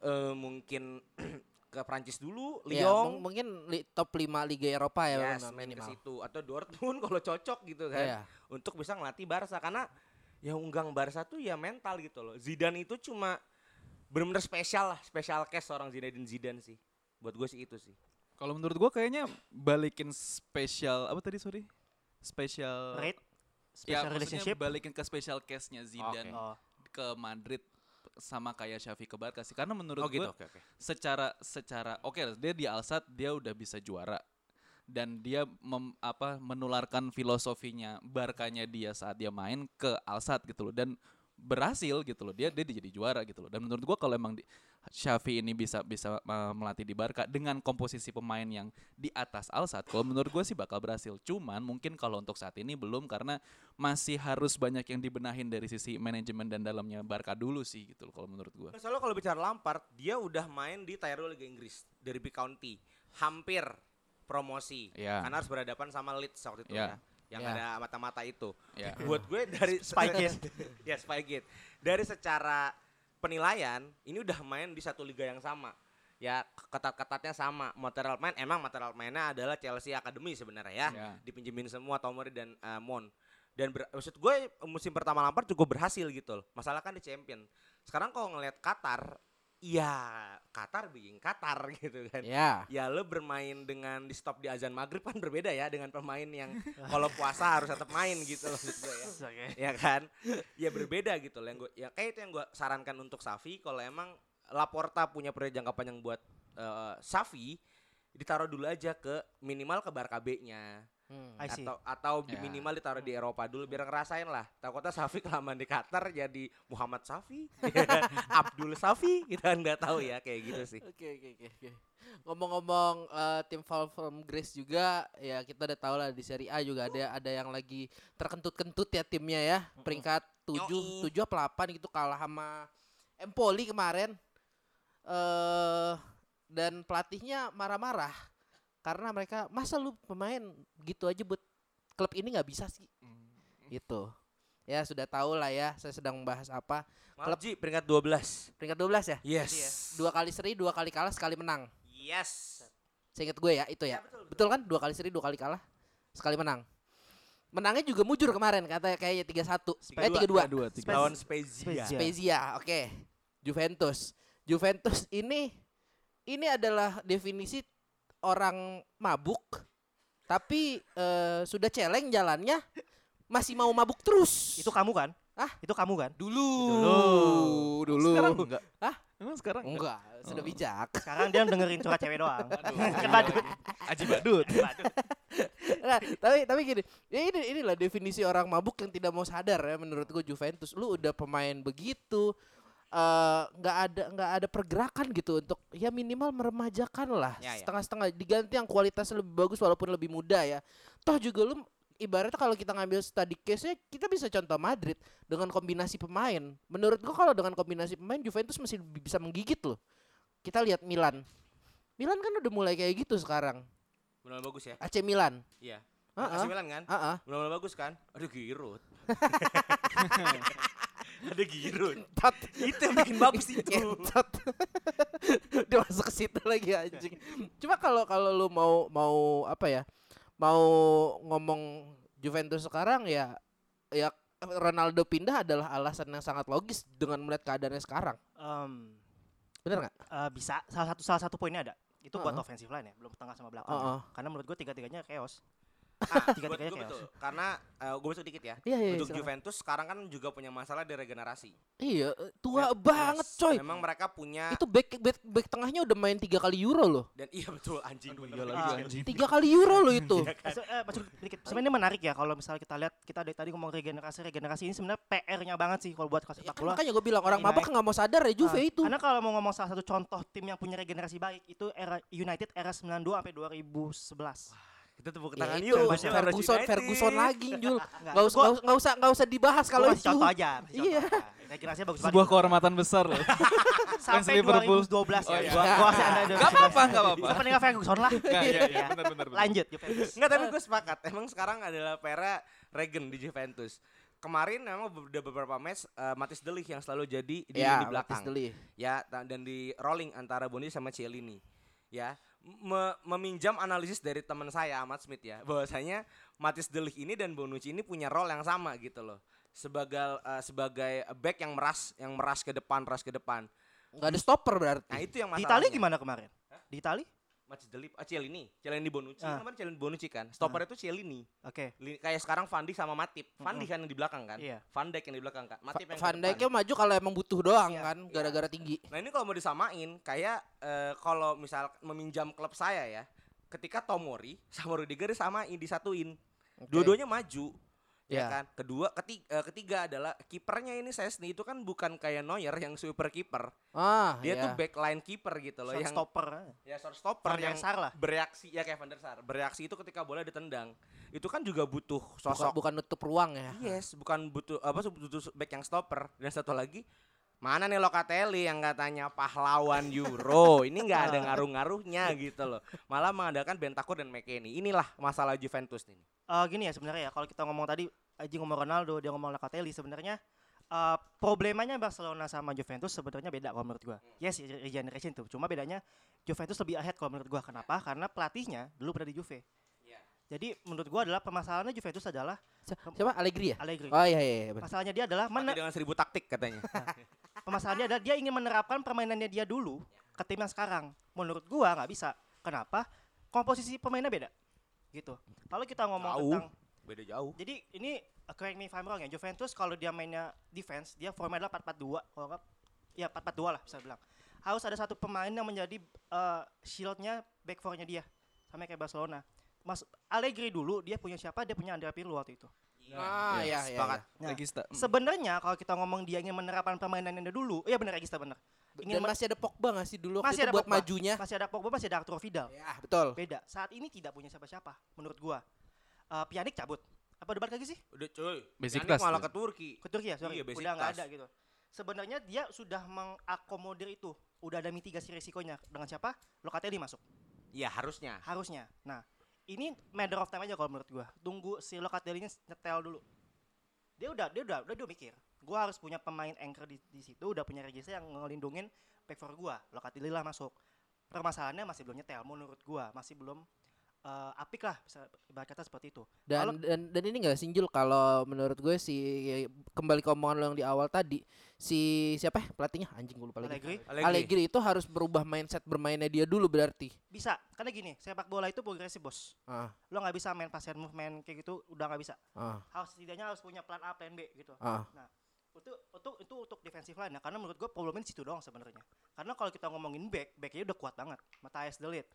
eh mungkin ke Prancis dulu, Ya, Lyon. mung- mungkin li- top 5 Liga Eropa ya Yes, minimal. main ke situ atau Dortmund kalau cocok gitu kan Iya. untuk bisa ngelatih Barca karena yang unggang Barca tuh ya mental gitu loh. Zidane itu cuma benar-benar spesial lah, spesial case seorang Zinedine Zidane sih. Buat gue sih itu sih. Kalau menurut gua kayaknya balikin spesial apa tadi sorry? Spesial Rate, ya, special maksudnya relationship. balikin ke special case-nya Zidane Oh, ke Madrid sama kayak Xavi ke Barca sih. Karena menurut oh gitu, gua oke oke. secara secara oke dia di Alsat dia udah bisa juara dan dia mem- apa menularkan filosofinya Barkanya dia saat dia main ke Alsat gitu loh dan berhasil gitu loh dia dia jadi juara gitu loh dan menurut gua kalau emang di, Xavi ini bisa bisa uh, melatih di Barca dengan komposisi pemain yang di atas Alsat kalau menurut gua sih bakal berhasil cuman mungkin kalau untuk saat ini belum karena masih harus banyak yang dibenahin dari sisi manajemen dan dalamnya Barca dulu sih gitu loh kalau menurut gua Soalnya kalau bicara Lampard, dia udah main di Tyrol Liga Inggris dari Derby County, hampir promosi. Iya. Karena harus berhadapan sama Leeds waktu itu Iya. ya. Yang Iya. ada mata-mata itu. ya Buat gue dari Spygate. ya Spygate. Dari secara penilaian, ini udah main di satu liga yang sama. Ya ketat-ketatnya sama. Material main emang material mainnya adalah Chelsea Academy sebenarnya ya. Ya. Dipinjemin semua Tomori dan eh, Mon. Dan ber- maksud gue musim pertama Lampard cukup berhasil gitu loh. Masalah kan di Champion. Sekarang kalau ngelihat Qatar, ya Qatar being Qatar gitu kan. Ya. Ya lo bermain dengan di stop di azan maghrib kan berbeda ya dengan pemain yang kalau puasa harus tetap main gitu loh gue ya. Oke. ya kan? Ya berbeda gitu loh. Yang gue ya kayak itu yang gue sarankan untuk Safi kalau emang Laporta punya proyek jangka panjang buat eh, Safi ditaruh dulu aja ke minimal ke Barca B-nya Hmm. I see. atau atau Ya. minimal ditaruh di Eropa dulu biar ngerasain lah. Takutnya Safi kelamaan di Qatar jadi Muhammad Safi? Abdul Safi, kita nggak tahu ya kayak gitu sih. Oke oke oke oke. Ngomong-ngomong eh, tim Fall from Grace juga ya kita udah tahu lah di Serie A juga ada ada yang lagi terkentut-kentut ya timnya ya. Peringkat 7 Yoi. 7 apa 8 gitu kalah sama Empoli kemarin. Eh dan pelatihnya marah-marah karena mereka masa lu pemain gitu aja buat klub ini nggak bisa sih. Gitu. Ya sudah tahu lah ya saya sedang membahas apa. Malji peringkat 12. Peringkat 12 ya? Yes. Dua kali seri, dua kali kalah, sekali menang. Yes. Seingat gue ya itu ya. betul, kan? Dua kali seri, dua kali kalah, sekali menang. Menangnya juga mujur kemarin kata kayaknya tiga satu, eh tiga dua. dua tiga Lawan Spezia. Spezia. Spezia, oke. Juventus, Juventus ini ini adalah definisi orang mabuk, tapi eh, sudah celeng jalannya, masih mau mabuk terus. Itu kamu kan? Ah? Itu kamu kan? dulu, Dulu. dulu. sekarang enggak Hah? emang sekarang enggak? Enggak, sudah Oh. bijak. Sekarang dia dengerin curhat cewek doang. Aduh, badut. Aji badut Nah, tapi tapi gini, ya ini inilah definisi orang mabuk yang tidak mau sadar ya menurut gue Juventus. Lu udah pemain begitu eh, nggak ada nggak ada pergerakan gitu untuk ya minimal meremajakan lah Ya, ya. setengah-setengah diganti yang kualitasnya lebih bagus walaupun lebih muda ya. Toh juga lu ibaratnya kalau kita ngambil study case-nya kita bisa contoh Madrid dengan kombinasi pemain. Menurut gua kalau dengan kombinasi pemain Juventus masih bi- bisa menggigit loh. Kita lihat Milan. Milan kan udah mulai kayak gitu sekarang. Benar bagus ya. AC Milan. Iya. Ah, AC. Milan kan? Ah. Benar bagus kan? Aduh Giroud. Ada Giroud. Tot. Itu yang bikin bagus itu. Ngentot. Dia masuk ke situ lagi anjing. Cuma kalau kalau lu mau mau apa ya? Mau ngomong Juventus sekarang ya ya Ronaldo pindah adalah alasan yang sangat logis dengan melihat keadaannya sekarang. Em, Bener nggak? eh, bisa salah satu salah satu poinnya ada. Itu buat Heeh. offensive line ya, belum tengah sama belakang. Heeh. Karena menurut gue tiga-tiganya chaos. Ah, buat gue betul. Karena gue masuk dikit ya. Iya, iya, Untuk silakan. Juventus sekarang kan juga punya masalah di regenerasi. Iya, eh, tua Ya, banget yes. coy. Memang mereka punya Itu back, back back tengahnya udah main tiga kali Euro loh. dan iya betul anjing. bener. Ah, Tiga kali Euro loh itu. Eh, se- eh, masuk dikit. Sebenarnya ini menarik ya kalau misalnya kita lihat kita dari tadi ngomong regenerasi regenerasi ini sebenarnya PR-nya banget sih kalau buat Ya sepak kan bola. makanya gue bilang orang Lagi mabak nggak mau sadar ya Juve Ah, itu. Karena kalau mau ngomong salah satu contoh tim yang punya regenerasi baik itu era United era 92 sampai 2011. Kita tepuk Ya tangan itu, yuk. Ferguson, Ferguson. Ferguson lagi Jul. Nggak, Nggak usah, gua- nggak usah, nggak usah, dibahas kalau itu. contoh aja. Iya. Regenerasinya bagus Sebuah kehormatan besar loh. sampai Liverpool. 2012 Oh, ya. iya. Gua gua kasih Anda Gak apa-apa, gak apa-apa. Itu peninggal Ferguson lah. Nggak, iya, iya, benar, benar. Lanjut Juventus. Enggak, tapi gue sepakat. Emang sekarang adalah pera Regen di Juventus. Kemarin memang udah beberapa match uh, Matis Delik yang selalu jadi di, Ya, di belakang. Matis Delik. Ya, dan di rolling antara Bonucci sama Cielini. Ya, me- meminjam analisis dari teman saya Ahmad Smith ya, bahwasanya Matis Delik ini dan Bonucci ini punya role yang sama gitu loh. Sebagai uh, sebagai back yang meras yang meras ke depan, ras ke depan. Nggak ada stopper berarti. Nah, itu yang Di masalahnya. Itali gimana kemarin? Di Itali? Matis Delik, ah, Cielini, Cielini Bonucci, Ah. kemarin Cielini Bonucci kan. Stopper itu Cielini. Oke. Li- kayak sekarang Fandi sama Matip. Fandi kan yang di belakang kan? Iya. Van Dijk yang di belakang kan? Matip yang Van maju kalau emang butuh doang Iya, kan, gara-gara tinggi. Nah ini kalau mau disamain, kayak eh, kalau misal meminjam klub saya ya, ketika Tomori sama Rudiger disamain, disatuin. Oke. Dua-duanya maju. Iya. Ya kan? Kedua, ketiga, ketiga adalah kipernya ini Sesni itu kan bukan kayak Neuer yang super kiper. Ah, Dia iya. tuh backline kiper gitu loh yang stopper. ya short stopper yang Sar lah. bereaksi ya kayak Van der Sar. Bereaksi itu ketika bola ditendang. Itu kan juga butuh Bukan, sosok bukan nutup ruang ya. Yes, bukan butuh apa butuh back yang stopper. Dan satu lagi mana nih Locatelli yang katanya pahlawan Euro. Ini nggak ada ngaruh-ngaruhnya gitu loh. Malah mengandalkan Bentancur dan McKennie. Inilah masalah Juventus ini. Eh, gini ya sebenarnya ya kalau kita ngomong tadi Aji ngomong Ronaldo, dia ngomong Locatelli sebenarnya eh, problemanya Barcelona sama Juventus sebenarnya beda kalau menurut gua. Yes, regeneration tuh. Cuma bedanya Juventus lebih ahead kalau menurut gua. Kenapa? Karena pelatihnya dulu pernah di Juve. Jadi menurut gua adalah permasalahannya Juventus adalah Si- Siapa? Allegri ya? Allegri. Oh iya iya, iya. Masalahnya dia adalah mener- dengan seribu taktik katanya. permasalahannya adalah dia ingin menerapkan permainannya dia dulu ke tim yang sekarang. Menurut gua nggak bisa. Kenapa? Komposisi pemainnya beda. Gitu. Kalau kita ngomong Jauh. tentang Beda jauh. Jadi ini uh, correct me if I'm wrong ya. Juventus kalau dia mainnya defense, dia formatnya adalah 4-4-2 kalau enggak ya 4-4-2 lah bisa bilang. Harus ada satu pemain yang menjadi uh, shieldnya back four-nya dia. Sama kayak Barcelona. Mas Allegri dulu dia punya siapa? Dia punya Andrea Pirlo waktu itu. Ah iya iya. sepakat. iya. Nah, Regista. Mm. Sebenarnya kalau kita ngomong dia ingin menerapkan permainan yang dulu, iya benar Regista benar. Ingin Dan masih ada Pogba nggak sih dulu masih ada buat Pogba, majunya? Masih ada Pogba, masih ada Arturo Vidal. Ya, betul. Beda. Saat ini tidak punya siapa-siapa menurut gua. Uh, Pjanic cabut. Apa udah balik lagi sih? Udah cuy. Besiktas Pjanic malah dia. ke Turki. ke Turki ya sorry Iya, udah Besiktas. nggak ada gitu sebenarnya dia sudah mengakomodir itu udah ada mitigasi risikonya dengan siapa Locatelli masuk Ya harusnya. harusnya nah ini matter of time aja kalau menurut gua tunggu si Locatelli nyetel dulu dia udah dia udah udah dia mikir gua harus punya pemain anchor di, di situ udah punya register yang ngelindungin back for gua Locatelli lah masuk. Permasalahannya masih belum nyetel menurut gua masih belum eh, apik lah bisa ibarat kata seperti itu. Dan Kalau- dan dan ini nggak sinjul kalau menurut gue si kembali ke omongan lo yang di awal tadi si siapa ya pelatihnya? Anjing gue lupa lagi. Allegri. Allegri. Allegri itu harus berubah mindset bermainnya dia dulu berarti. bisa karena gini sepak bola itu progresif bos. Ah, lo nggak bisa main passion movement kayak gitu udah nggak bisa. Ah, harus setidaknya harus punya plan A plan B gitu. Ah. Itu itu itu untuk defensive line ya karena menurut gue problemnya di situ doang sebenarnya karena kalau kita ngomongin back backnya udah kuat banget Matthias Delit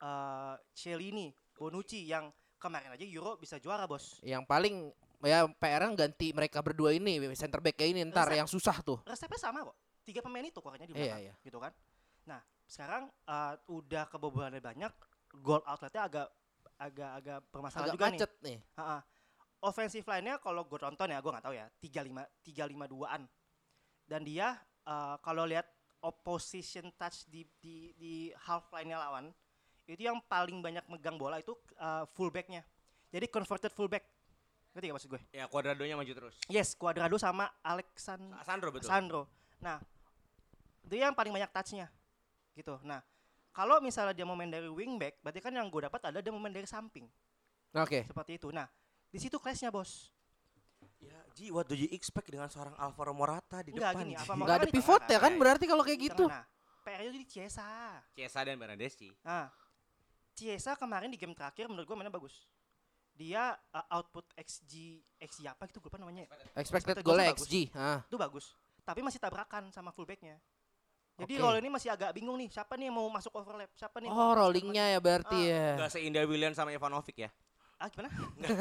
uh, Cellini Bonucci yang kemarin aja Euro bisa juara bos Yang paling ya PR ganti mereka berdua ini center back ini ntar Resep. yang susah tuh. resepnya sama kok tiga pemain itu keluarnya di Iya, belakang iya. gitu kan nah sekarang uh, udah kebobolannya banyak goal outletnya agak agak agak bermasalah Agak juga nih macet nih. Ha-ha. Offensive line-nya kalau gue tonton ya, gue nggak tahu ya, 35 352-an. Dan dia eh, kalau lihat opposition touch di di di half line-nya lawan, itu yang paling banyak megang bola itu eh, fullback-nya. Jadi converted fullback. Ngerti gak maksud gue? Ya kuadradonya maju terus. Yes, Cuadrado sama Alexan Sandro betul. Sandro. Nah, dia yang paling banyak touch-nya. Gitu. Nah, kalau misalnya dia mau main dari wingback, berarti kan yang gue dapat ada dia mau main dari samping. Oke. Seperti itu. Nah, di situ clash-nya, Bos. Ya, Ji, what do you expect dengan seorang Alvaro Morata di Enggak, depan? gini, apa Nggak ada pivot ya kan Iya, berarti kalau kayak gitu. Nah, PR-nya jadi Ciesa. Chiesa dan Bernadeschi. Nah, Ciesa kemarin di game terakhir menurut gue mainnya bagus. dia uh, output XG XG apa gitu gue lupa namanya. ya. Expected Expected goal. XG. Ah. Itu bagus. Tapi masih tabrakan sama fullbacknya. Jadi Oke. roll ini masih agak bingung nih. Siapa nih yang mau masuk overlap? Siapa nih? Oh, rollingnya ya berarti Ah, ya. Gak seindah William sama Ivanovic ya. Ah gimana?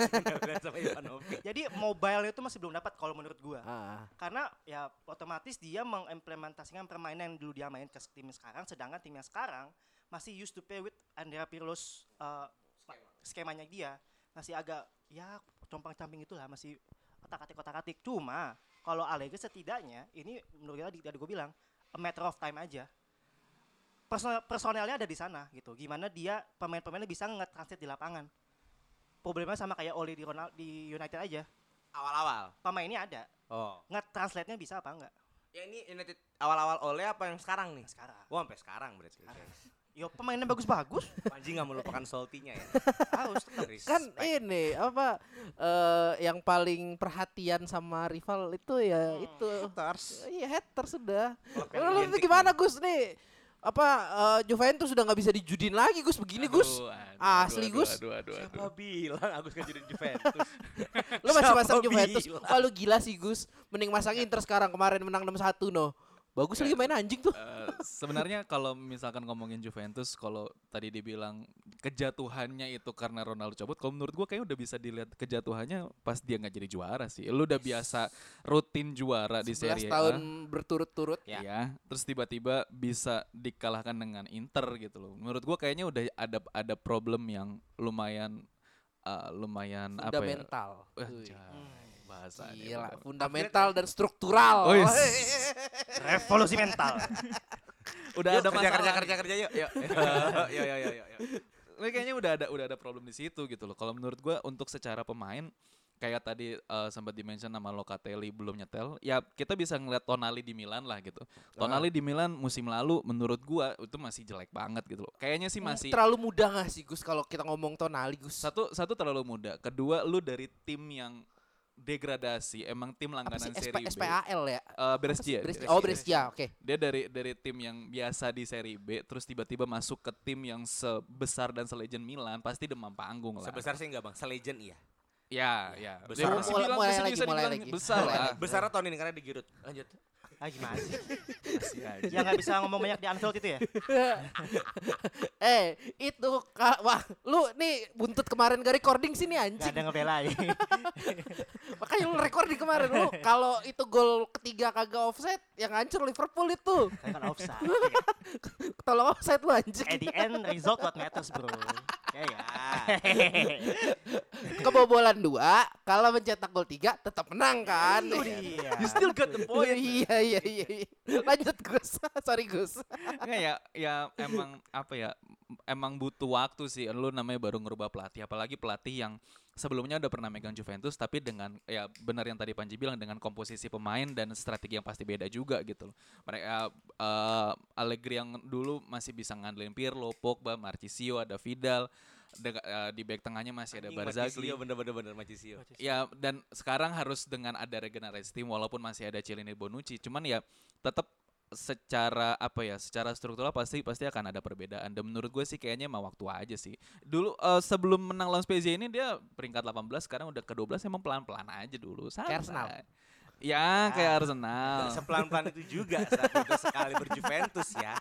Sama. Jadi mobile itu masih belum dapat kalau menurut gua. Ah. Karena ya otomatis dia mengimplementasikan permainan yang dulu dia main ke tim sekarang sedangkan tim yang sekarang masih used to play with Andrea Pirlo's uh, pa- skemanya dia masih agak ya compang-camping itulah masih otak-atik otak-atik cuma kalau Allegri setidaknya ini menurut tadi tadi gue bilang a matter of time aja Personel, personelnya ada di sana gitu gimana dia pemain-pemainnya bisa nge-translate di lapangan problemnya sama kayak Oli di Ronald di United aja Awal-awal. pemainnya ada Oh. nge-translate-nya bisa apa enggak Ya ini United awal-awal oleh apa yang sekarang nih? sekarang Wah, sampai sekarang berarti. yo pemainnya bagus-bagus Panji nggak melupakan saltinya ya. harus tetap Kan ini apa eh, yang paling perhatian sama rival itu ya Hmm. itu. haters Iya hater sudah. Lalu identik gimana. Gus nih? Apa eh, Juventus sudah nggak bisa dijudin lagi Gus begini Gus? Aduh, aduh, Asli, aduh, Gus. Aduh, aduh, Siapa aduh. bilang Agus kan jadi Juventus? Lo masih Siapa masang Juventus. bilang? Wah lu gila sih Gus. Mending masang Inter sekarang kemarin menang 6-1 no. Bagus lagi main anjing tuh. Eh, sebenarnya kalau misalkan ngomongin Juventus, kalau tadi dibilang kejatuhannya itu karena Ronaldo cabut, kalau menurut gua kayaknya udah bisa dilihat kejatuhannya pas dia nggak jadi juara sih. Lu udah biasa rutin juara di 11 Serie tahun A. berturut-turut. Ya. Ya, terus tiba-tiba bisa dikalahkan dengan Inter gitu loh. Menurut gua kayaknya udah ada ada problem yang lumayan eh, lumayan apa ya? Jay, bahasa Gila, fundamental dan struktural. Oh, revolusi mental Udah Yuk, ada kerja, masalah kerja, kerja, kerja, yuk. Yuk, yuk, yuk, yuk, yuk. Ini kayaknya udah ada udah ada problem di situ gitu loh. Kalau menurut gua untuk secara pemain kayak tadi eh, sempat dimention nama Locatelli belum nyetel, ya kita bisa ngeliat Tonali di Milan lah gitu. Tonali di Milan musim lalu menurut gua itu masih jelek banget gitu loh. Kayaknya sih masih terlalu mudah gak sih Gus kalau kita ngomong Tonali Gus? satu satu terlalu muda, kedua lu dari tim yang degradasi, emang tim langganan SP, seri B. SPAL ya? Eh, Brescia, Brescia. Brescia. Oh Brescia, oke. Dia dari dari tim yang biasa di seri B terus tiba-tiba masuk ke tim yang sebesar dan selegend Milan, pasti demam panggung lah. Sebesar sih enggak bang, selegend iya. Ya, ya. Besar. Mulai- mulai bisa- lagi, mulai lagi. Besar Mulai lah. Besar tahun ini karena digirut. Lanjut. Ah gimana sih Masih aja. yang nggak bisa ngomong banyak di Anfield itu ya eh itu Kak, wah lu nih buntut kemarin gak recording sini anjing. ada ngebelain Makanya lu recording kemarin lu kalau itu gol ketiga kagak offset yang hancur Liverpool itu. Kan offside Tolong offset lu anjing. at the end result what matters bro ya ya Kebobolan dua, kalau mencetak gol tiga tetap menang kan. Itu dia. You still got the point. iya iya iya. iya. Lanjut Gus. Sorry Gus. Nggak ya, ya emang apa ya? Emang butuh waktu sih. Lu namanya baru ngerubah pelatih, apalagi pelatih yang sebelumnya udah pernah megang Juventus tapi dengan ya benar yang tadi Panji bilang dengan komposisi pemain dan strategi yang pasti beda juga gitu loh. Mereka eh, Allegri yang dulu masih bisa ngandelin Pirlo, Pogba, Marchisio, ada Vidal. Dega- eh, di back tengahnya masih ada Barzagli. bener-bener bener Macisio. Ya dan sekarang harus dengan ada regenerasi tim walaupun masih ada Cielini Bonucci, cuman ya tetap secara apa ya, secara struktural pasti pasti akan ada perbedaan. Dan menurut gue sih kayaknya emang waktu aja sih. Dulu eh, sebelum menang lawan Spezia ini dia peringkat 18, sekarang udah ke 12 emang pelan-pelan aja dulu. Santai. Arsenal. Ya, kayak Nggak Arsenal. Sepelan-pelan itu juga saat udah sekali berjuventus ya.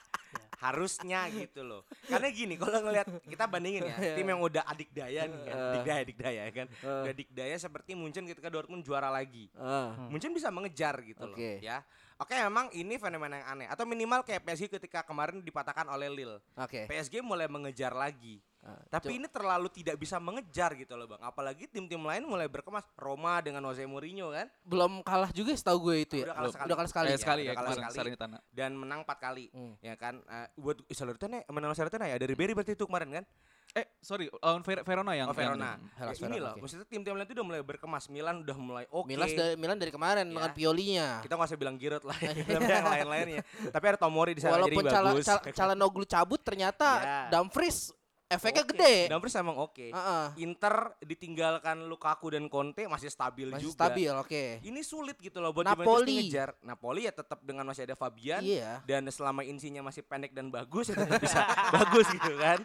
Harusnya gitu loh. Karena gini, kalau ngelihat kita bandingin ya, tim yang udah adik daya nih kan, adik daya, adik daya kan. Udah adik daya seperti Munchen ketika Dortmund juara lagi. Ah, Munchen bisa mengejar gitu loh, Oke. ya. Oke, memang ini fenomena yang aneh atau minimal kayak PSG ketika kemarin dipatahkan oleh Lille. Oke. PSG mulai mengejar lagi. Ah, Tapi ini terlalu tidak bisa mengejar gitu loh, Bang. Apalagi tim-tim lain mulai berkemas. Roma dengan Jose Mourinho kan belum kalah juga setahu gue itu ya. Udah kalah Belum. sekali. Udah kalah sekali. Eh, ya, sekali udah ya kalah kemarin sekali. Dan menang empat kali. Hmm. Ya kan? Eh, buat Salernitana menang Salernitana ya dari Berry berarti itu kemarin kan? Eh, sorry, lawan Ver- Verona yang Oh, Verona. yang- Ya, ini Verona, loh, oke. maksudnya tim-tim lain itu udah mulai berkemas. Milan udah mulai oke. Milan dari Milan dari kemarin Ya. dengan Piolinya. Kita nggak usah bilang Giroud lah, ya, tapi yang lain-lainnya. Tapi ada Tomori di sana Walaupun jadi Cala, bagus. Cala, Calhanoglu cabut ternyata Ya. Dumfries efeknya Oke. gede. Dumfries emang oke. Heeh. Inter ditinggalkan Lukaku dan Conte masih stabil Masih juga. stabil, oke. Ini sulit gitu loh buat Napoli. Juventus mengejar. Napoli ya tetap dengan masih ada Fabian Iya. dan selama insinya masih pendek dan bagus ya tetap bisa bagus gitu kan.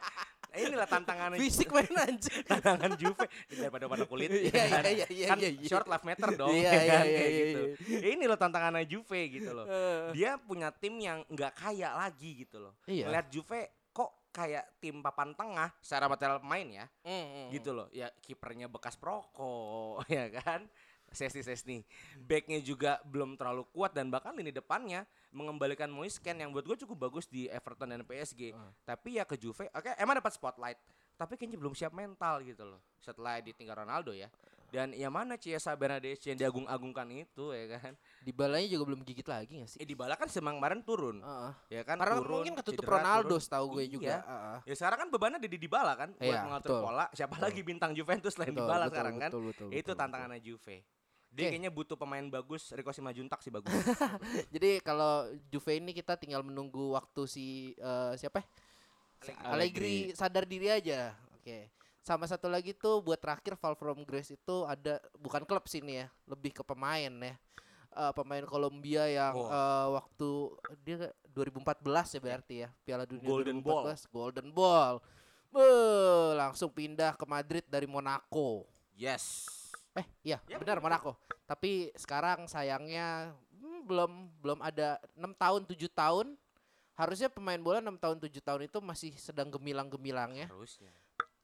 Inilah tantangan Fisik main anjing. tantangan Juve. Daripada pada kulit Iya, ya kan? iya, iya, kan iya, iya. short life matter dong Iya, ya iya, kan? iya, iya, gitu. Ya ini loh tantangannya Juve gitu loh. Dia punya tim yang nggak kaya lagi gitu loh. Iya. Ngeliat Juve kok kayak tim papan tengah secara material pemain ya. Hmm, gitu loh. Ya kipernya bekas proko ya kan Sesni Sesni backnya juga belum terlalu kuat dan bahkan lini depannya mengembalikan Moisken yang buat gue cukup bagus di Everton dan PSG tapi ya ke Juve oke emang dapat spotlight tapi kayaknya belum siap mental gitu loh. Setelah ditinggal Ronaldo ya dan ya mana Chiesa Bernadette yang diagung-agungkan itu ya kan Di balanya juga belum gigit lagi gak sih? eh di bala kan semang kemarin turun Heeh. ya kan Karena turun, mungkin ketutup cedera, Ronaldo setahu gue Iya. juga. Heeh. Ya sekarang kan bebannya di Dybala kan buat Iya, mengatur betul. pola. Siapa lagi bintang Juventus selain Betul, Dybala betul, sekarang kan? betul, betul, Ya itu betul, tantangannya Juve. Dia Oke. kayaknya butuh pemain bagus, Rico Simajuntak sih bagus. Jadi kalau Juve ini kita tinggal menunggu waktu si eh, siapa? Si Allegri sadar diri aja. Oke. Sama satu lagi tuh buat terakhir Fall from Grace itu ada bukan klub sini ya, lebih ke pemain ya. Eh, pemain Kolombia yang Oh. eh, waktu dia 2014 ya berarti ya Piala Dunia Golden 2014 Golden Ball. Beuh, langsung pindah ke Madrid dari Monaco. yes. Eh, iya, Ya, benar Monaco. Tapi sekarang sayangnya hmm, belum belum ada 6 tahun 7 tahun. Harusnya pemain bola 6 tahun 7 tahun itu masih sedang gemilang-gemilangnya. Harusnya.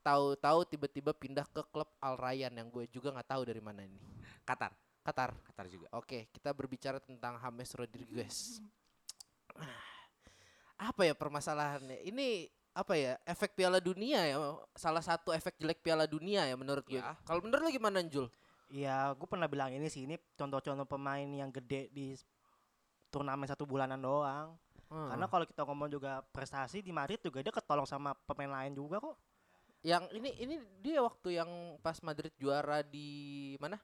Tahu-tahu tiba-tiba pindah ke klub Al Rayyan yang gue juga nggak tahu dari mana ini. Qatar. Qatar. Qatar juga. Oke, kita berbicara tentang James Rodriguez. Apa ya permasalahannya? Ini apa ya? Efek Piala Dunia ya. Salah satu efek jelek Piala Dunia ya menurut gue. Ya. Kalau menurut lo gimana, Jul? Ya, gue pernah bilang ini sih, ini contoh-contoh pemain yang gede di turnamen satu bulanan doang. Hmm. Karena kalau kita ngomong juga prestasi di Madrid juga dia ketolong sama pemain lain juga kok. Yang ini ini dia waktu yang pas Madrid juara di mana?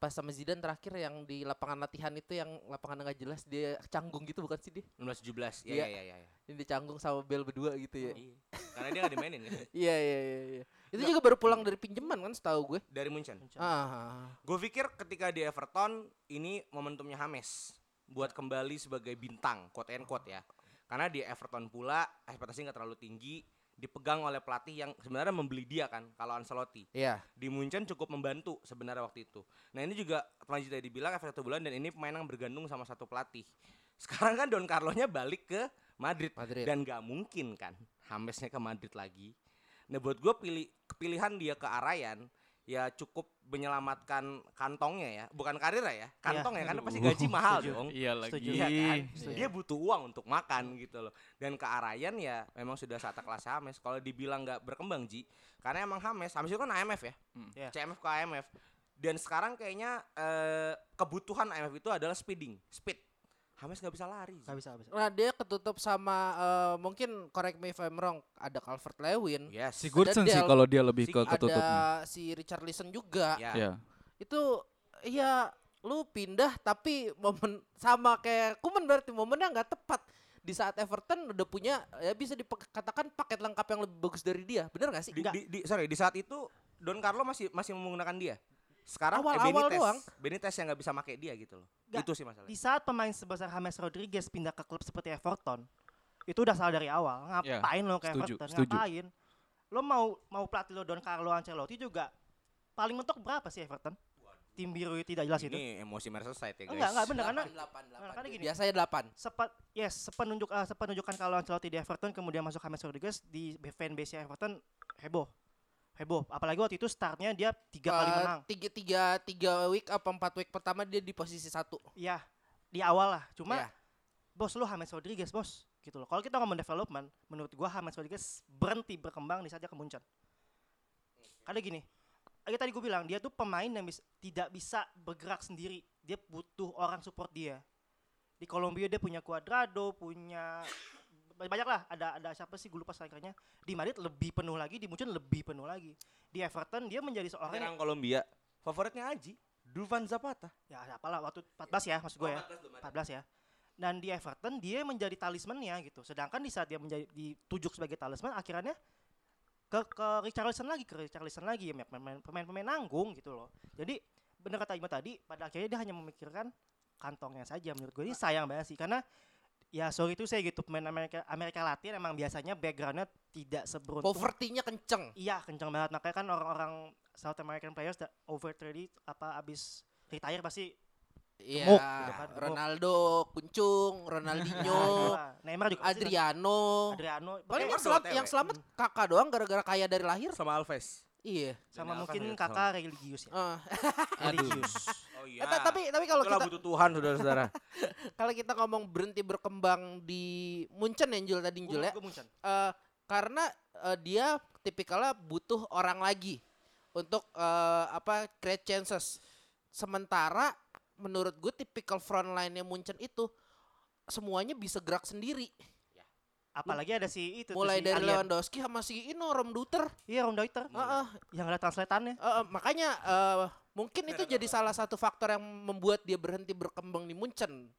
Pas sama Zidane terakhir yang di lapangan latihan itu yang lapangan nggak jelas dia canggung gitu bukan sih dia? 1917. Iya. Iya, iya, iya, iya. Ini dia canggung sama Bel berdua gitu ya. Iya. Karena dia gak dimainin kan. Iya iya iya iya. Itu juga baru pulang dari pinjaman kan setahu gue. Dari Munchen. Ah. Gue pikir ketika di Everton ini momentumnya James buat kembali sebagai bintang, quote and quote ya. Karena di Everton pula ekspektasi nggak terlalu tinggi, dipegang oleh pelatih yang sebenarnya membeli dia kan, kalau Ancelotti. Iya. Di Munchen cukup membantu sebenarnya waktu itu. Nah ini juga selanjutnya dibilang efek satu bulan dan ini pemain yang bergantung sama satu pelatih. Sekarang kan Don Carlo-nya balik ke Madrid, Madrid. dan nggak mungkin kan Hamesnya ke Madrid lagi. Nah buat gue pilih kepilihan dia ke Arayan ya cukup menyelamatkan kantongnya ya, bukan karir ya, kantong ya karena pasti gaji mahal setuju. dong. Iya lagi. Setuju. Iya kan? Setuju. Dia butuh uang untuk makan gitu loh. Dan ke Arayan ya memang sudah saat kelas Hames. Kalau dibilang nggak berkembang Ji, karena emang Hames, Hames itu kan AMF ya. Iya. CMF ke AMF. Dan sekarang kayaknya eh, kebutuhan AMF itu adalah speeding, speed. Hames nggak bisa lari. Ji. Gak bisa, gak bisa. Nah dia ketutup sama eh, mungkin correct me if I'm wrong ada Calvert Lewin. Yes. Sigurdsson sih Del- kalau dia lebih si- ke ketutupnya. Ada si Richarlison juga. Ya. Ya. Itu ya lu pindah tapi momen sama kayak Kuman berarti momennya nggak tepat di saat Everton udah punya ya bisa dikatakan paket lengkap yang lebih bagus dari dia bener gak sih Di, di, di- sorry di saat itu Don Carlo masih masih menggunakan dia. Sekarang eh, Awal-awal Benitez, doang. Benitez yang nggak bisa pakai dia gitu loh. Nggak, Itu sih masalahnya. Di saat pemain sebesar James Rodriguez pindah ke klub seperti Everton, itu udah salah dari awal. Ya, Ngapain lo ke setuju, Everton? setuju. Ngapain? Lo mau mau pelatih lo Don Carlo Ancelotti juga paling mentok berapa sih Everton? Tim biru itu tidak jelas itu. Ini emosi Merseyside ya guys. Enggak, enggak bener karena delapan, Nah, karena gini. biasanya delapan sepat yes sepenunjuk uh, sepenunjukan kalau Ancelotti di Everton kemudian masuk James Rodriguez di fanbase Everton heboh heboh apalagi waktu itu startnya dia tiga kali Eh, menang. tiga tiga tiga week apa empat week pertama dia di posisi satu. Iya di awal lah. Cuma Iya. bos lu James Rodriguez bos. Gitu loh. Kalau kita ngomong development menurut gua James Rodriguez berhenti berkembang di saat dia ke Munchen karena gini kayak tadi gue bilang dia tuh pemain yang bis- tidak bisa bergerak sendiri. Dia butuh orang support dia. Di Kolombia dia punya Cuadrado punya banyak lah ada ada siapa sih gue lupa strikernya di Madrid lebih penuh lagi di Munchen lebih penuh lagi di Everton dia menjadi seorang yang Kolombia. Favoritnya Aji, Duvan Zapata. ya apalah waktu 14 ya maksud gue ya 14 ya. Dan di Everton dia menjadi talismannya gitu. Sedangkan di saat dia menjadi ditujuk sebagai talisman akhirnya ke ke Richarlison lagi, ke Richarlison lagi ya pemain pemain-pemain nanggung gitu loh. Jadi bener kata Ima tadi pada akhirnya dia hanya memikirkan kantongnya saja menurut gue ini sayang banget sih karena ya sorry itu saya gitu pemain Amerika Amerika Latin emang biasanya backgroundnya tidak seberuntung Poverty-nya kenceng. iya kencang banget makanya kan orang-orang South American players over 30 apa abis retire pasti Iya, Gemuk gitu kan, gemuk. Ronaldo, Kuncung, Ronaldinho, Nah, Neymar juga. Adriano. Adriano Paling yang, Ronaldo selam- OTW. yang selamat kakak doang gara-gara kaya dari lahir. Sama Alves. Iya. sama mungkin juga kakak religius ya Eh, religius Oh eh, ta- tapi tapi kalau kita butuh Tuhan saudara-saudara. kalau kita ngomong berhenti berkembang di Munchen ya Jul tadi Jul ya. Eh, karena eh, dia tipikalnya butuh orang lagi untuk eh, apa create chances. Sementara menurut gue tipikal frontline-nya Munchen itu semuanya bisa gerak sendiri. Apalagi ada si itu Mulai si dari alien. Lewandowski sama si Ino Rom Duter. iya Rom Deuter Heeh. yang ada translatannya Eh, eh, makanya eh, mungkin itu jadi salah satu faktor yang membuat dia berhenti berkembang di Munchen.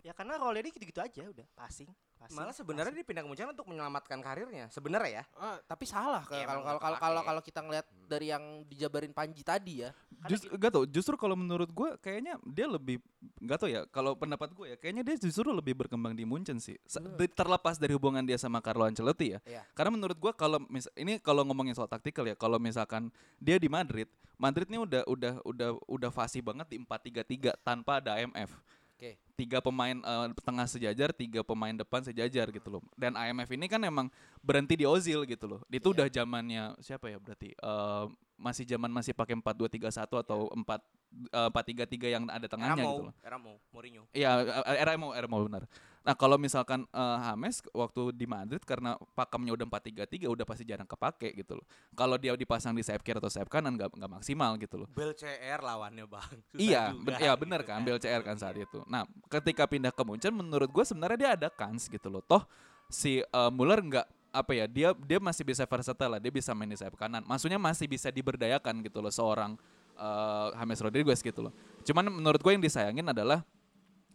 Ya karena role dia gitu-gitu aja udah passing, passing Malah sebenarnya dia pindah ke Munchen untuk menyelamatkan karirnya. Sebenarnya ya. Eh, tapi salah Iya, kalau kalau kalau kalau kalau kita ngelihat dari yang dijabarin Panji tadi ya. Just, gak tau, justru kalau menurut gue kayaknya dia lebih gak tau ya. Kalau pendapat gue ya, kayaknya dia justru lebih berkembang di Munchen sih. Di- terlepas dari hubungan dia sama Carlo Ancelotti ya. Iya. Karena menurut gue kalau mis ini kalau ngomongin soal taktikal ya, kalau misalkan dia di Madrid, Madrid ini udah udah udah udah fasih banget di 4-3-3 tanpa ada IMF. Oke. Tiga pemain eh, tengah sejajar, tiga pemain depan sejajar gitu loh. Dan IMF ini kan emang berhenti di Ozil gitu loh. Itu udah zamannya siapa ya berarti? Eh, masih zaman masih pakai 4-2-3-1 atau 4 eh, 4-3-3 yang ada Era tengahnya gitu mau, loh. era mau, Mourinho. Iya, era mau era mau benar. Nah, kalau misalkan eh, James waktu di Madrid karena pakemnya udah 4-3-3 udah pasti jarang kepake gitu loh. Kalau dia dipasang di sayap kiri atau sayap kanan nggak nggak maksimal gitu loh. Bel CR lawannya bang. Susah Iya, juga ben- iya gitu benar kan, BLCR kan saat itu. Nah, ketika pindah ke Munchen, menurut gue sebenarnya dia ada kans gitu loh. Toh si eh, Muller nggak apa ya, dia dia masih bisa versatile lah, dia bisa main di sayap kanan. Maksudnya masih bisa diberdayakan gitu loh seorang eh, James Rodriguez gitu loh. Cuman menurut gue yang disayangin adalah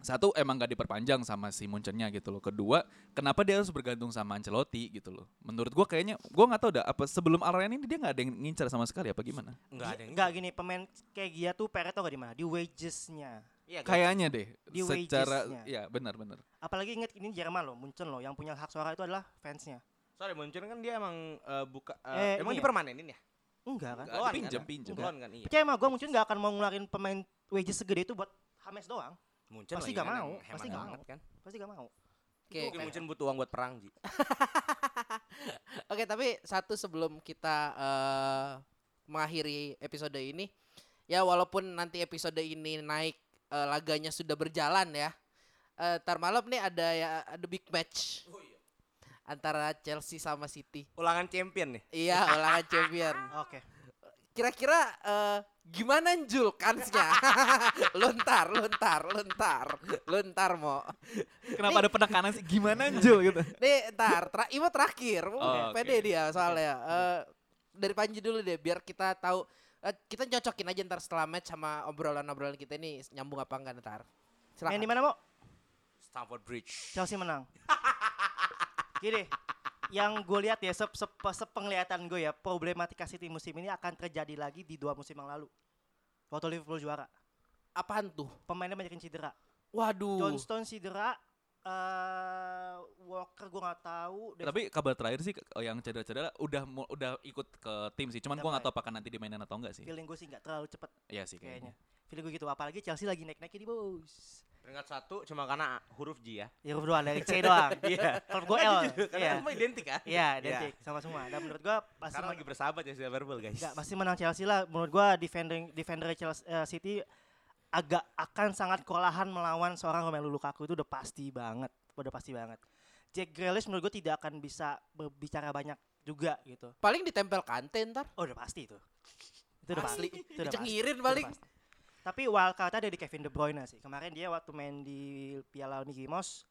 satu emang gak diperpanjang sama si Munchennya gitu loh. Kedua, kenapa dia harus bergantung sama Ancelotti gitu loh. Menurut gue kayaknya, gue nggak tahu dah apa sebelum Alren ini dia nggak ada yang ngincar sama sekali apa gimana? Enggak ada yang Enggak gini pemain kayak dia tuh Peret tau gak di mana di wagesnya Iya? Kayaknya deh, Di secara wagesnya. ya benar-benar. apalagi inget ini Jerman loh Munchen loh yang punya hak suara itu adalah fansnya Sorry Munchen kan dia emang eh, buka Eh, eh, emang ini ya? dipermanenin ya? enggak kan Enggak, Loan dipinjem, kan? pinjem. Loan kan iya. percaya sama gue Munchen gak akan mau ngeluarin pemain wages segede itu buat Hames doang Munchen Pasti gak mau, pasti gak banget mau. kan. pasti gak mau Oke. Mungkin Munchen butuh uang buat perang Ji. Oke, tapi satu sebelum kita eh, mengakhiri episode ini, ya walaupun nanti episode ini naik eh, laganya sudah berjalan ya. Eh, ntar malam nih ada ya ada big match antara Chelsea sama City. Ulangan champion nih. Iya, ulangan champion. oke Kira-kira eh, gimana Jul kansnya? luntar, luntar, luntar, luntar mau. Kenapa ada penekanan sih? Gimana Jul gitu? Nih, ntar, tra Imo terakhir. Uh, Oh, pede dia soalnya. Eh, dari Panji dulu deh, biar kita tahu. eh, kita cocokin aja ntar setelah match sama obrolan-obrolan kita ini nyambung apa enggak ntar. main di Silakan. mana mau Stamford Bridge. Chelsea menang gini yang gue lihat ya sep, sep, sepenglihatan gue ya problematika City musim ini akan terjadi lagi di dua musim yang lalu waktu Liverpool juara Apaan tuh? pemainnya banyak yang cedera Waduh. John Stone cedera eh Walker gue nggak tahu Tapi kabar terakhir sih yang cedera-cedera udah udah ikut ke tim sih. Cuman gua nggak tahu apakah nanti dimainin atau enggak sih. feeling gue sih nggak terlalu cepet Iya sih kayaknya kayaknya. Feeling gue gitu apalagi Chelsea lagi naik-naiknya di bos Peringkat satu cuma karena huruf J ya. ya huruf doang dari C doang Iya. kalau gue L Karena iya semua identik kan? iya identik sama semua dan menurut gue pasti Sekarang lagi bersahabat ya si Liverpool guys. Enggak, pasti menang Chelsea lah. Menurut gua defender defender Chelsea eh, City agak akan sangat kewalahan melawan seorang Romelu Lukaku itu udah pasti banget, udah pasti banget. Jack Grealish menurut gua tidak akan bisa berbicara banyak juga gitu. Paling ditempel kante ntar. Oh, udah pasti itu. Itu udah Asli. pasti. Itu udah Dicengirin itu udah paling. pasti. Tapi wildcard ada di Kevin De Bruyne sih. Kemarin dia waktu main di Piala Mouse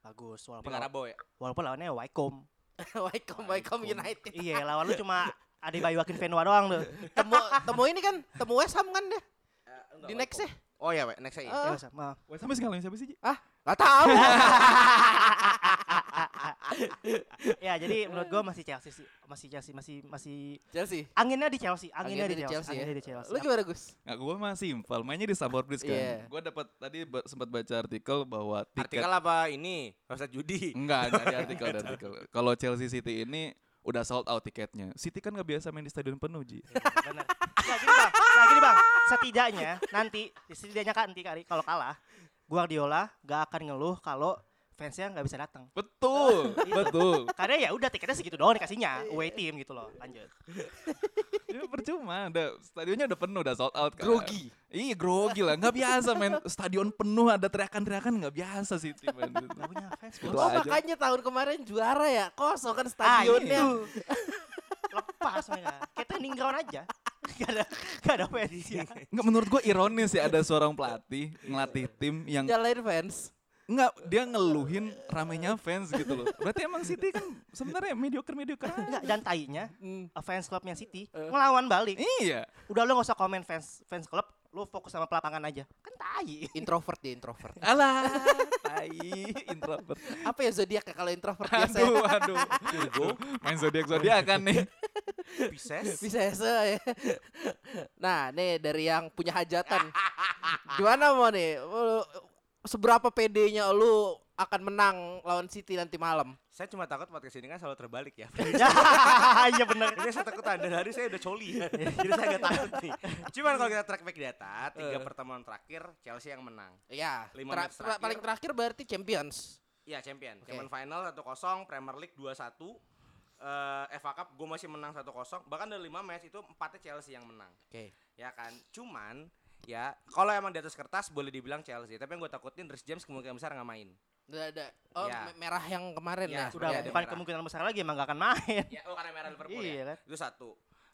bagus walaupun Dengan lawan, Rabo ya. walaupun lawannya Wycombe. Welcome, welcome United. iya, lawan lu cuma Adebayo Akin Venua doang tuh. Temu temu ini kan, temu West Ham kan deh. Di next ya? Oh ya, Wek, next saya. Ah. Ya, sama. Wes Ham sih ngalahin siapa sih? Ah, nggak tahu. ya jadi menurut gue masih Chelsea sih masih Chelsea masih masih Chelsea. anginnya di Chelsea anginnya, Anginnya di Chelsea, ya. anginnya di Chelsea Lu gimana Gus? Nah, gue mah simpel, mainnya di Stamford Bridge kan. Iya. Gue dapat tadi ba- sempat baca artikel bahwa tiket Artikel apa ini? Website judi. enggak, enggak di artikel, di artikel. Kalau Chelsea City ini udah sold out tiketnya. City kan nggak biasa main di stadion penuh, Ji. benar nah gini bang nah gini bang setidaknya nanti setidaknya kan nanti kali kalau kalah Guardiola gak akan ngeluh kalau fansnya nggak bisa datang Betul, betul. karena ya udah tiketnya segitu doang dikasihnya away team gitu loh lanjut Ya percuma, udah stadionnya udah penuh, udah sold out kan. Grogi. Iya grogi lah, nggak biasa main stadion penuh ada teriakan-teriakan nggak biasa City main. nggak punya fans Oh aja. makanya tahun kemarin juara ya kosong kan ah stadionnya. itu lepas mereka kayak training ground aja gak ada gak ada fansnya Nggak menurut gue ironis ya ada seorang pelatih ngelatih tim yang Nyalain fans. nggak dia ngeluhin ramenya fans gitu loh. Berarti emang City kan sebenarnya mediocre mediocre. aja. Enggak, dan tainya Hmm. fans clubnya City ngelawan balik Iya. udah lo gak usah komen fans fans klub lo fokus sama pelapangan aja kan tai Introvert dia introvert. Alah, tai introvert. Apa ya zodiak ya kalau introvert biasa? Aduh, aduh. Main zodiak zodiak kan nih. Pisces. Bisa ya. Nah, nih dari yang punya hajatan. Gimana mau nih? Lu- Seberapa pedenya lu akan menang lawan City nanti malam? Saya cuma takut podcast ini kan selalu terbalik ya. iya bener Ini saya takut dari hari saya udah coli kan. Jadi saya agak takut nih. Cuman kalau kita track back data, tiga pertemuan terakhir Chelsea yang menang. Ya, Lima tra- terakhir. paling terakhir berarti Champions. Iya champion. Oke. Champion final 1-0, Premier League 2-1. Eh FA Cup gue masih menang 1-0. Bahkan dari 5 match itu empatnya Chelsea yang menang. Oke. Ya kan. Cuman ya kalau emang di atas kertas boleh dibilang Chelsea. Tapi yang gue takutin Rhys James kemungkinan besar nggak main. Udah ada. Oh, Ya. me- merah yang kemarin Ya, ya. udah Iya, bukan merah. kemungkinan besar lagi emang gak akan main Ya, oh karena merah Liverpool Iya ya. kan? Itu satu.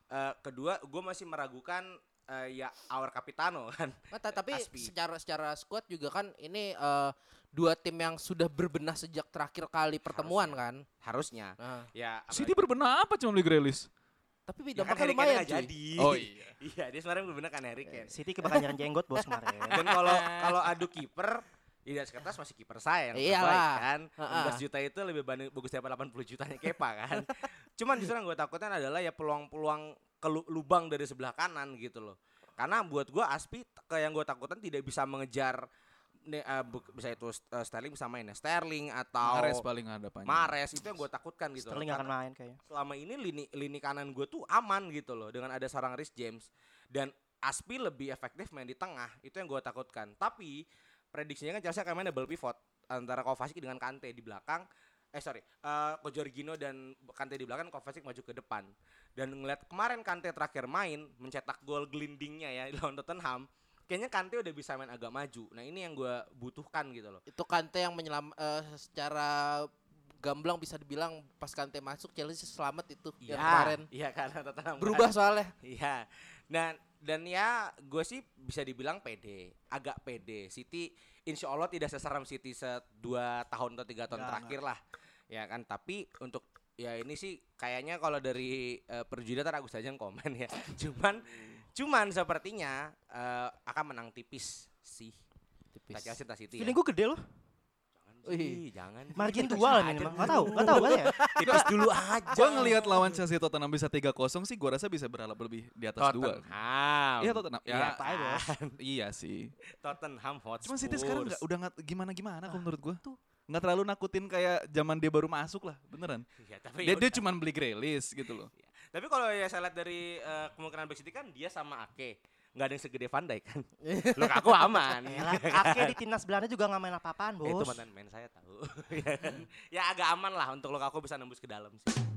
Eh, kedua, gue masih meragukan eh, ya our Capitano kan. Ta- tapi Aspi. secara secara squad juga kan ini eh, dua tim yang sudah berbenah sejak terakhir kali pertemuan kan. Harusnya. Nah, Ya, City berbenah apa cuma beli Grealish? tapi ya kan Harry lumayan jadi. Oh iya. iya, dia sebenarnya benar kan Harry Kane. City kebakaran jenggot bos kemarin Dan kalau kalau adu kiper di atas kertas masih kiper saya yang Iyalah. terbaik kan. 16 juta itu lebih banding, bagus daripada 80 jutanya Kepa kan. Cuman justru yang gue takutkan adalah ya peluang-peluang ke lu- lubang dari sebelah kanan gitu loh. Karena buat gue Aspi ke yang gue takutkan tidak bisa mengejar ne- eh, bu- bisa itu eh, Sterling bisa main ya Sterling atau Mahrez paling ada banyak. Mahrez itu yang gue takutkan gitu. loh. Sterling gak akan Karena main kayaknya selama ini lini lini kanan gue tuh aman gitu loh dengan ada seorang Rhys James dan Aspi lebih efektif main di tengah itu yang gue takutkan tapi prediksinya kan Chelsea akan main double pivot antara Kovacic dengan Kante di belakang eh sorry eh Jorginho dan Kante di belakang Kovacic maju ke depan dan ngeliat kemarin Kante terakhir main mencetak gol gelindingnya ya lawan Tottenham kayaknya Kante udah bisa main agak maju nah ini yang gue butuhkan gitu loh Itu Kante yang menyelam eh, secara gamblang bisa dibilang pas Kante masuk Chelsea selamat itu yang kemarin. iya karena Tottenham Berubah soalnya. Iya. Dan dan ya gue sih bisa dibilang pede, agak pede. City insya Allah tidak seseram City se dua tahun atau tiga tahun Nggak, terakhir lah. Ya kan. Tapi untuk ya ini sih kayaknya kalau dari uh, perjudian Agus saja yang komen ya. Cuman cuman sepertinya eh, akan menang tipis sih. Tipis. Tak City. feeling Ya. gue gede loh Sih, jangan. margin dua lah aja minimal dulu. gak tau gak tau kan ya Tipis dulu aja. Gue ngelihat lawan Chelsea Tottenham bisa 3-0 sih, gue rasa bisa berharap lebih di atas dua. Tottenham. Iya Tottenham. Ya, Iya, bos. iya sih. Tottenham Hotspur. Cuma City sekarang nggak udah nggak gimana gimana kalau menurut gue. Nggak terlalu nakutin kayak zaman dia baru masuk lah, beneran. Ya, tapi Dia ya dia cuma beli Grealish gitu loh. Tapi kalau ya saya lihat dari eh, kemungkinan back City kan dia sama Ake. Nggak ada yang segede Van Dijk kan. Lukaku aman. Elah, Ake di timnas Belanda juga gak main apa-apaan Ya, itu bos mantan main saya tahu. Ya ya agak aman lah untuk Lukaku bisa nembus ke dalam sih.